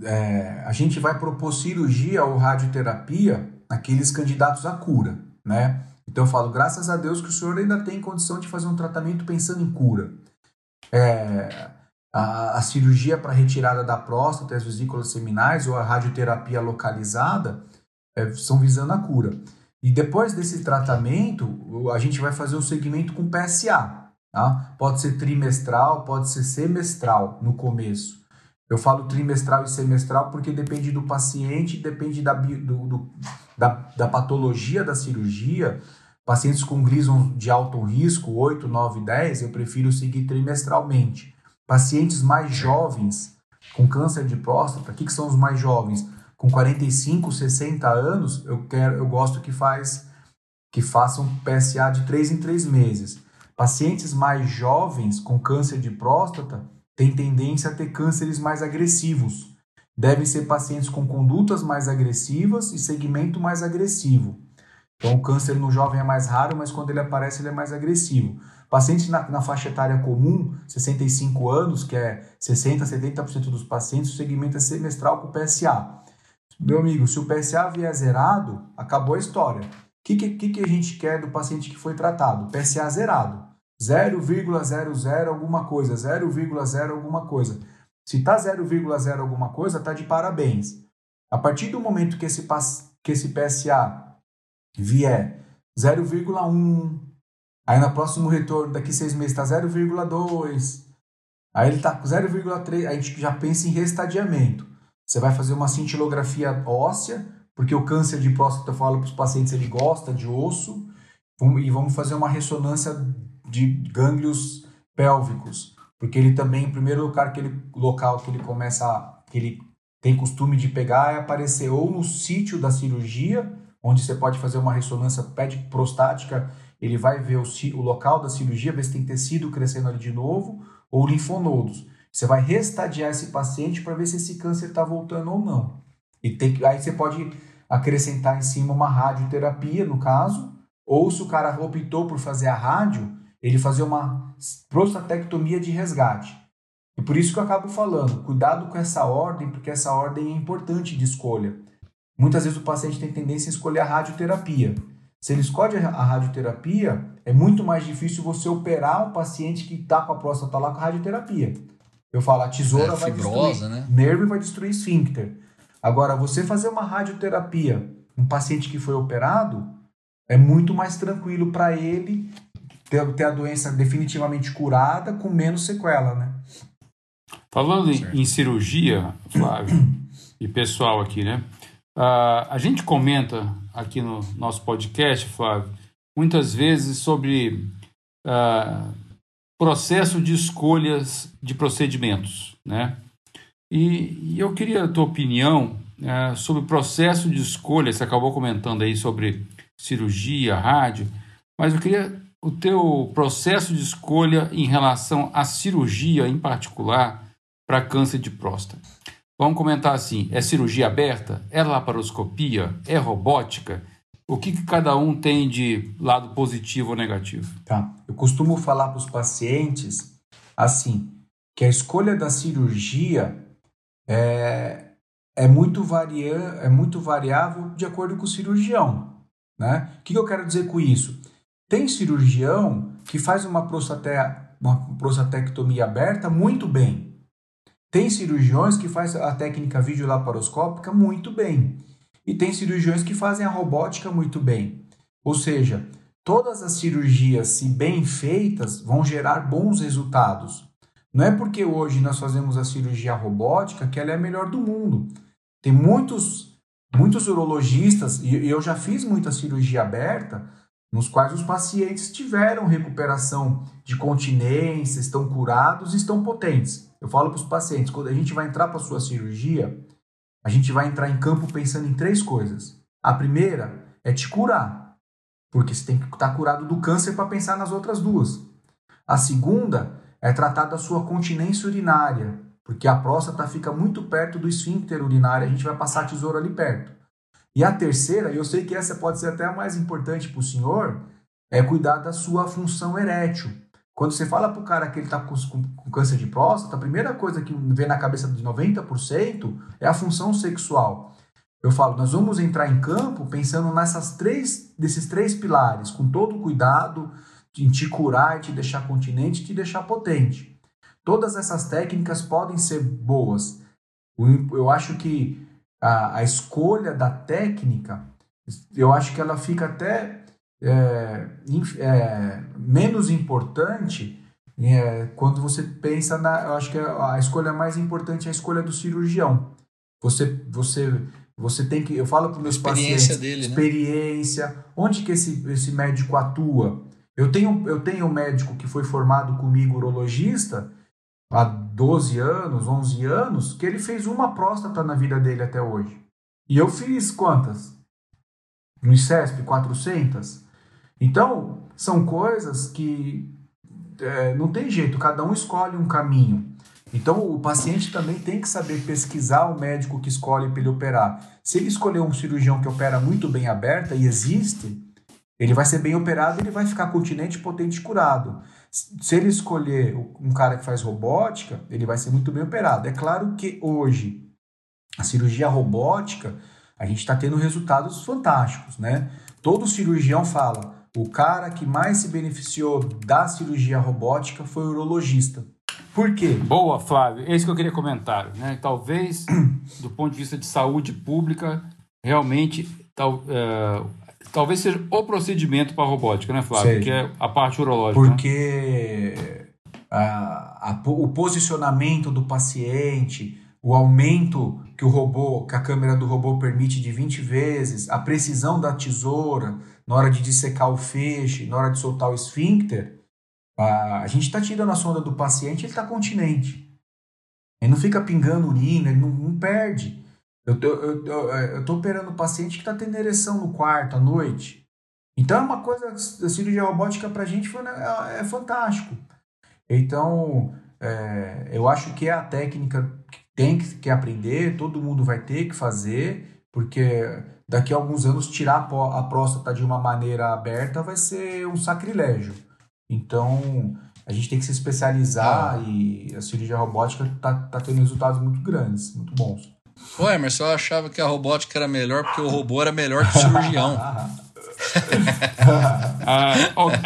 é, a gente vai propor cirurgia ou radioterapia naqueles candidatos à cura, né? Então eu falo, graças a Deus que o senhor ainda tem condição de fazer um tratamento pensando em cura. É, a, a cirurgia para retirada da próstata, as vesículas seminais ou a radioterapia localizada é, são visando a cura. E depois desse tratamento, a gente vai fazer o segmento com PSA. Tá? Pode ser trimestral, pode ser semestral no começo. Eu falo trimestral e semestral porque depende do paciente, depende da, do, do, da, da patologia da cirurgia. Pacientes com Gleason de alto risco, 8, 9, 10, eu prefiro seguir trimestralmente. Pacientes mais jovens com câncer de próstata, o que, que são os mais jovens? Com 45, 60 anos, eu quero, eu gosto que faz que façam PSA de 3 em 3 meses. Pacientes mais jovens com câncer de próstata têm tendência a ter cânceres mais agressivos. Devem ser pacientes com condutas mais agressivas e segmento mais agressivo. Então, o câncer no jovem é mais raro, mas quando ele aparece, ele é mais agressivo. Pacientes na, na, faixa etária comum, 65 anos, que é 60%, 70% dos pacientes, o segmento é semestral com PSA. Meu amigo, se o PSA vier zerado, acabou a história. O que, que, que a gente quer do paciente que foi tratado? PSA zerado. 0,00 alguma coisa, 0,0 alguma coisa. Se tá 0,0 alguma coisa, tá de parabéns. A partir do momento que esse, que esse PSA vier 0,1, aí no próximo retorno, daqui seis meses, está 0,2, aí ele está com 0,3, a gente já pensa em restadiamento. Você vai fazer uma cintilografia óssea, porque o câncer de próstata, eu falo para os pacientes, ele gosta de osso, e vamos fazer uma ressonância de gânglios pélvicos, porque ele também, em primeiro lugar, que ele, local que ele começa, que ele tem costume de pegar é aparecer ou no sítio da cirurgia, onde você pode fazer uma ressonância prostática, ele vai ver o, o local da cirurgia, ver se tem tecido crescendo ali de novo, ou linfonodos. Você vai restadiar esse paciente para ver se esse câncer está voltando ou não. E tem, aí você pode acrescentar em cima uma radioterapia, no caso, ou se o cara optou por fazer a rádio, ele fazer uma prostatectomia de resgate. E por isso que eu acabo falando, cuidado com essa ordem, porque essa ordem é importante de escolha. Muitas vezes o paciente tem tendência a escolher a radioterapia. Se ele escolhe a radioterapia, é muito mais difícil você operar um paciente que está com a próstata lá com a radioterapia. Eu falo, a tesoura é, vai destruir né? nervo e vai destruir esfíncter. Agora, você fazer uma radioterapia, um paciente que foi operado, é muito mais tranquilo para ele ter, ter a doença definitivamente curada com menos sequela, né? Falando em, em, cirurgia, Flávio, e pessoal aqui, né? Uh, a gente comenta aqui no nosso podcast, Flávio, muitas vezes sobre uh, processo de escolhas de procedimentos, né? E, e eu queria a tua opinião uh, sobre o processo de escolha, você acabou comentando aí sobre cirurgia, rádio, mas eu queria o teu processo de escolha em relação à cirurgia em particular para câncer de próstata. Vamos comentar assim: é cirurgia aberta? É laparoscopia? É robótica? O que, que cada um tem de lado positivo ou negativo? Tá. Eu costumo falar para os pacientes assim que a escolha da cirurgia é, é, muito varia, é muito variável de acordo com o cirurgião. Né? O que, que eu quero dizer com isso? Tem cirurgião que faz uma, prostate, uma prostatectomia aberta muito bem. Tem cirurgiões que faz a técnica videolaparoscópica muito bem. E tem cirurgiões que fazem a robótica muito bem. Ou seja, todas as cirurgias, se bem feitas, vão gerar bons resultados. Não é porque hoje nós fazemos a cirurgia robótica que ela é a melhor do mundo. Tem muitos muitos urologistas, e eu já fiz muita cirurgia aberta, nos quais os pacientes tiveram recuperação de continência, estão curados e estão potentes. Eu falo para os pacientes, quando a gente vai entrar para a sua cirurgia, a gente vai entrar em campo pensando em três coisas. A primeira é te curar, porque você tem que estar tá curado do câncer para pensar nas outras duas. A segunda é tratar da sua continência urinária, porque a próstata fica muito perto do esfíncter urinário, a gente vai passar a tesoura ali perto. E a terceira, eu sei que essa pode ser até a mais importante para o senhor, é cuidar da sua função erétil. Quando você fala para o cara que ele está com, com, câncer de próstata, a primeira coisa que vem na cabeça de 90% é a função sexual. Eu falo, nós vamos entrar em campo pensando nessas três, desses três pilares, com todo cuidado em te curar, te deixar continente, te deixar potente. Todas essas técnicas podem ser boas. Eu acho que a, a escolha da técnica, eu acho que ela fica até é, é, menos importante é, quando você pensa na. Eu acho que a, a escolha mais importante é a escolha do cirurgião. Você, você, você tem que. Eu falo para meus experiência pacientes. Dele, né? experiência. Né? Onde que esse, esse médico atua? Eu tenho, eu tenho um médico que foi formado comigo, urologista, há 12 anos, 11 anos, que ele fez uma próstata na vida dele até hoje. E eu fiz quantas? No ICESP, 400? Então, são coisas que é, não tem jeito, cada um escolhe um caminho. Então, o paciente também tem que saber pesquisar o médico que escolhe para ele operar. Se ele escolher um cirurgião que opera muito bem aberta, e existe, ele vai ser bem operado ele vai ficar continente, potente curado. Se ele escolher um cara que faz robótica, ele vai ser muito bem operado. É claro que hoje, a cirurgia robótica, a gente está tendo resultados fantásticos, né? Todo cirurgião fala, o cara que mais se beneficiou da cirurgia robótica foi o urologista. Por quê? Boa, Flávio. É isso que eu queria comentar. Né? Talvez, do ponto de vista de saúde pública, realmente tal, é, talvez seja o procedimento para a robótica, né, Flávio? Sei. Que é a parte urológica. né? Porque a- a po- o posicionamento do paciente, o aumento que o robô, que a câmera do robô permite de 20 vezes, a precisão da tesoura na hora de dissecar o feixe, na hora de soltar o esfíncter, a, a gente está tirando a sonda do paciente, ele está continente. Ele não fica pingando urina, ele não, não perde. Eu tô, eu, eu, eu tô operando o paciente que está tendo ereção no quarto à noite. Então é uma coisa, a cirurgia robótica pra gente foi, né, é, é fantástico. Então, é, eu acho que é a técnica que tem que, que aprender, todo mundo vai ter que fazer, porque daqui a alguns anos tirar a, próstata de uma maneira aberta vai ser um sacrilégio. Então, a gente tem que se especializar e a cirurgia robótica tá, tá tendo resultados muito grandes, muito bons. Ô, Emerson, eu achava que a robótica era melhor porque o robô era melhor que o cirurgião. Ah,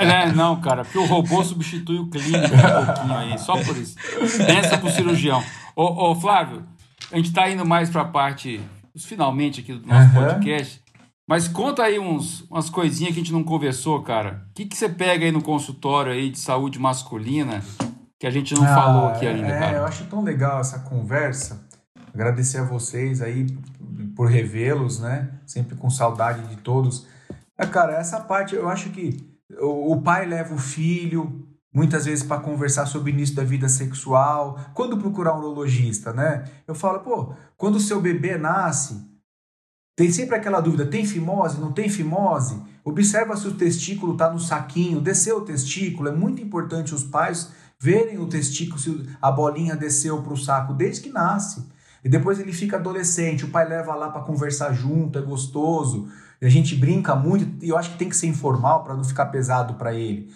né, não, cara, porque o robô substitui o clínico um pouquinho aí, só por isso. Pensa pro cirurgião. Ô, ô Flávio, a gente tá indo mais pra parte, finalmente aqui do nosso Aham. podcast, mas conta aí uns, umas coisinhas que a gente não conversou, cara. O que, que você pega aí no consultório aí de saúde masculina que a gente não falou aqui Ah, ainda, é, cara? Eu acho tão legal essa conversa. Agradecer a vocês aí por revê-los, né? Sempre com saudade de todos. É, cara, essa parte eu acho que o, pai leva o filho muitas vezes para conversar sobre o início da vida sexual. Quando procurar um urologista, né? Eu falo, pô, quando o seu bebê nasce, tem sempre aquela dúvida: tem fimose, não tem fimose? Observa se o testículo está no saquinho, desceu o testículo. É muito importante os pais verem o testículo, se a bolinha desceu para o saco desde que nasce. E depois ele fica adolescente, o pai leva lá para conversar junto, é gostoso. E a gente brinca muito, e eu acho que tem que ser informal para não ficar pesado para ele.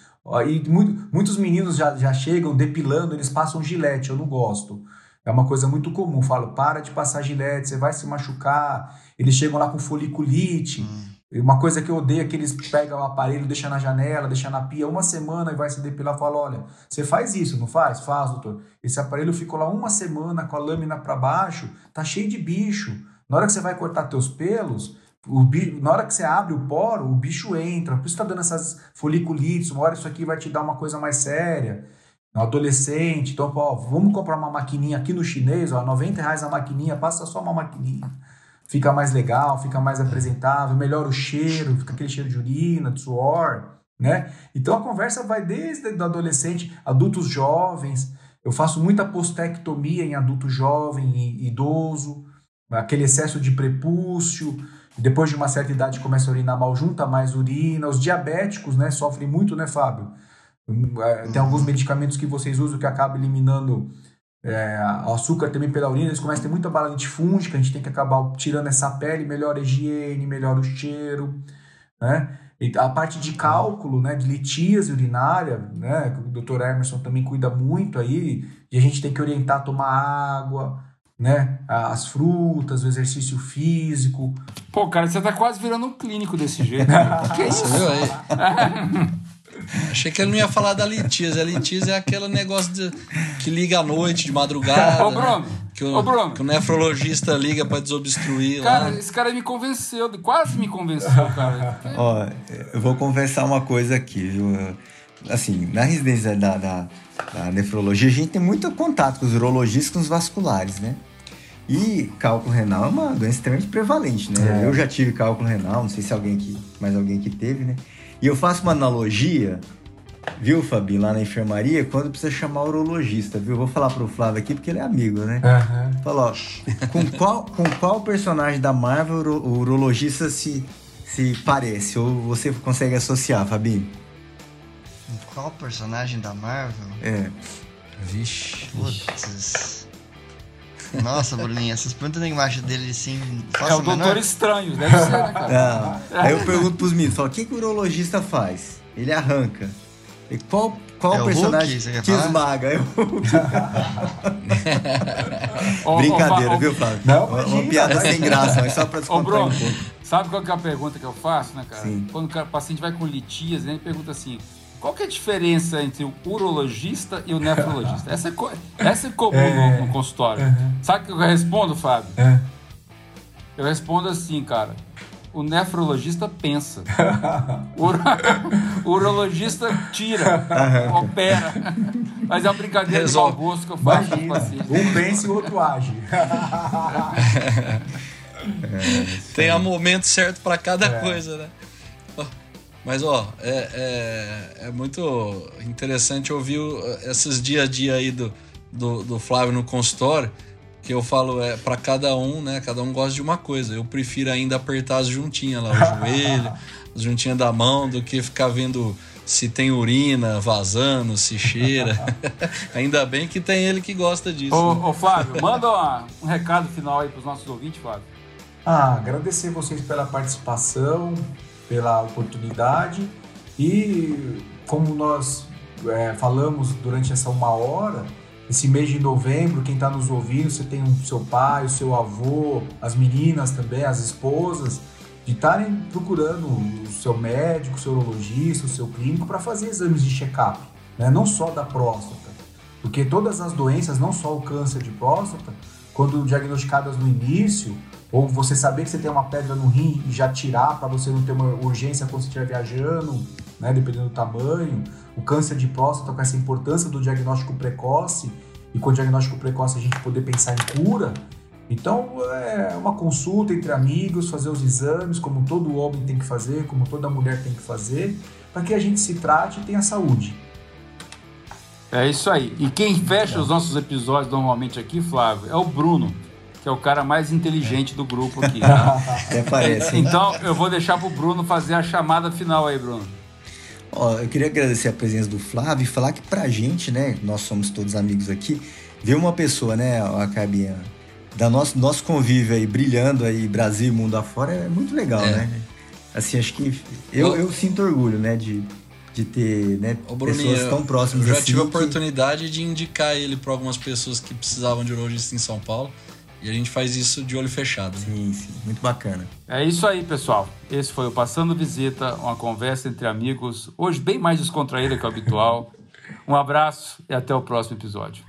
E muito- muitos meninos já, já chegam depilando, eles passam gilete, eu não gosto. É uma coisa muito comum. Falo, para de passar gilete, você vai se machucar. Eles chegam lá com foliculite. E Uma coisa que eu odeio é que eles pegam o aparelho, deixam na janela, deixam na pia uma semana e vai se depilar. Falo, olha, você faz isso, não faz? Faz, doutor. Esse aparelho ficou lá uma semana com a lâmina para baixo, tá cheio de bicho. Na hora que você vai cortar teus pelos, o bi- na hora que você abre o poro, o bicho entra. Por isso tá dando essas foliculites. Uma hora isso aqui vai te dar uma coisa mais séria. Adolescente, então, ó, vamos comprar uma maquininha aqui no chinês, ó, 90 reais a maquininha, passa só uma maquininha. Fica mais legal, fica mais apresentável, melhora o cheiro, fica aquele cheiro de urina, de suor, né? Então a conversa vai desde o adolescente, adultos jovens. Eu faço muita postectomia em adulto jovem e idoso, aquele excesso de prepúcio. Depois de uma certa idade começa a urinar mal, junta mais urina. Os diabéticos, né, sofrem muito, né, Fábio? Hum, é, Tem alguns medicamentos que vocês usam que acabam eliminando é, o açúcar também pela urina. Eles começam a ter muita bala antifúngica, a gente tem que acabar tirando essa pele, melhora a higiene, melhora o cheiro, né? E a parte de cálculo, né, de litíase urinária, né, que o Dr. Emerson também cuida muito aí, e a gente tem que orientar a tomar água, né, as frutas, o exercício físico. Pô, cara, você tá quase virando um clínico desse jeito. que isso? Achei que ele não ia falar da litíase. A litíase é aquele negócio de- que liga à noite, de madrugada. Ô, Bruno, né? que, o, ô, Bruno. que o nefrologista liga pra desobstruir Cara, lá. esse cara me convenceu, quase me convenceu, cara. Ó, eu vou confessar uma coisa aqui, viu? Assim, na residência da, da, da nefrologia, a gente tem muito contato com os urologistas e com os vasculares, né? E cálculo renal é uma doença extremamente prevalente, né? É. Eu já tive cálculo renal, não sei se alguém que, mais alguém que teve, né? E eu faço uma analogia, viu, Fabi, lá na enfermaria, quando precisa chamar o urologista, viu? Eu vou falar pro Flávio aqui porque ele é amigo, né? Fala, ó, com qual, com qual personagem da Marvel o urologista se, se parece? Ou você consegue associar, Fabinho? Qual personagem da Marvel? É. Vixe. Putz. Nossa, Bruninho, essas perguntas embaixo dele assim. É o doutor estranho, deve ser, né, cara? Não. Aí eu pergunto pros meninos, falo, o que, que o urologista faz? Ele arranca. E qual, qual É o personagem Hulk, que falar? esmaga? É o Hulk. Brincadeira, viu, Flávio? Não, uma, uma piada sem graça, mas só pra Ô, descontrair um Bruno, pouco. sabe qual que é a pergunta que eu faço, né, cara? Sim. Quando o paciente vai com litíase, né, ele pergunta assim, qual que é a diferença entre o urologista e o nefrologista? Essa é, co- essa é comum no, no consultório. Sabe o que eu respondo, Fábio? É. Eu respondo assim, cara. O nefrologista pensa. O uro- o urologista tira, opera. Mas é uma brincadeira de mau gosto que eu faço com Imagina. pacientes. Um pensa e o outro age. Tem um momento certo para cada É. coisa, né? Mas, ó, é, é, é muito interessante ouvir esses dia a dia aí do, do, do Flávio no consultório, que eu falo, é para cada um, né? Cada um gosta de uma coisa. Eu prefiro ainda apertar as juntinhas lá, o joelho, as juntinhas da mão, do que ficar vendo se tem urina vazando, se cheira. ainda bem que tem ele que gosta disso. né? Ô, ô, Flávio, manda uma- um recado final aí para os nossos ouvintes, Flávio. Ah, agradecer vocês pela participação, pela oportunidade e como nós é, falamos durante essa uma hora, esse mês de novembro, quem está nos ouvindo, você tem o seu pai, o seu avô, as meninas também, as esposas, de estarem procurando o seu médico, o seu urologista, o seu clínico para fazer exames de check-up, né? não só da próstata, porque todas as doenças, não só o câncer de próstata, quando diagnosticadas no início, ou você saber que você tem uma pedra no rim e já tirar para você não ter uma urgência quando você estiver viajando, né, dependendo do tamanho. O câncer de próstata com essa importância do diagnóstico precoce e com o diagnóstico precoce a gente poder pensar em cura. Então é uma consulta entre amigos, fazer os exames, como todo homem tem que fazer, como toda mulher tem que fazer, para que a gente se trate e tenha saúde. É isso aí. E quem fecha os nossos episódios normalmente aqui, Flávio, é o Bruno, que é o cara mais inteligente do grupo aqui. Tá? Até parece? Então eu vou deixar pro Bruno fazer a chamada final aí, Bruno. Ó, eu queria agradecer a presença do Flávio e falar que pra gente, né, nós somos todos amigos aqui, ver uma pessoa, né, a Cabinha, da nosso, nosso convívio aí, brilhando aí, Brasil e mundo afora, é muito legal, É. né? Assim, acho que eu, eu sinto orgulho, né, de, de ter, né, Ô, Bruninho, pessoas tão próximas eu já assim. tive a que- oportunidade de indicar ele para algumas pessoas que precisavam de urologista em São Paulo. E a gente faz isso de olho fechado. né? Sim, sim, muito bacana. É isso aí, pessoal. Esse foi o Passando Visita, uma conversa entre amigos, hoje bem mais descontraída que o habitual. Um abraço e até o próximo episódio.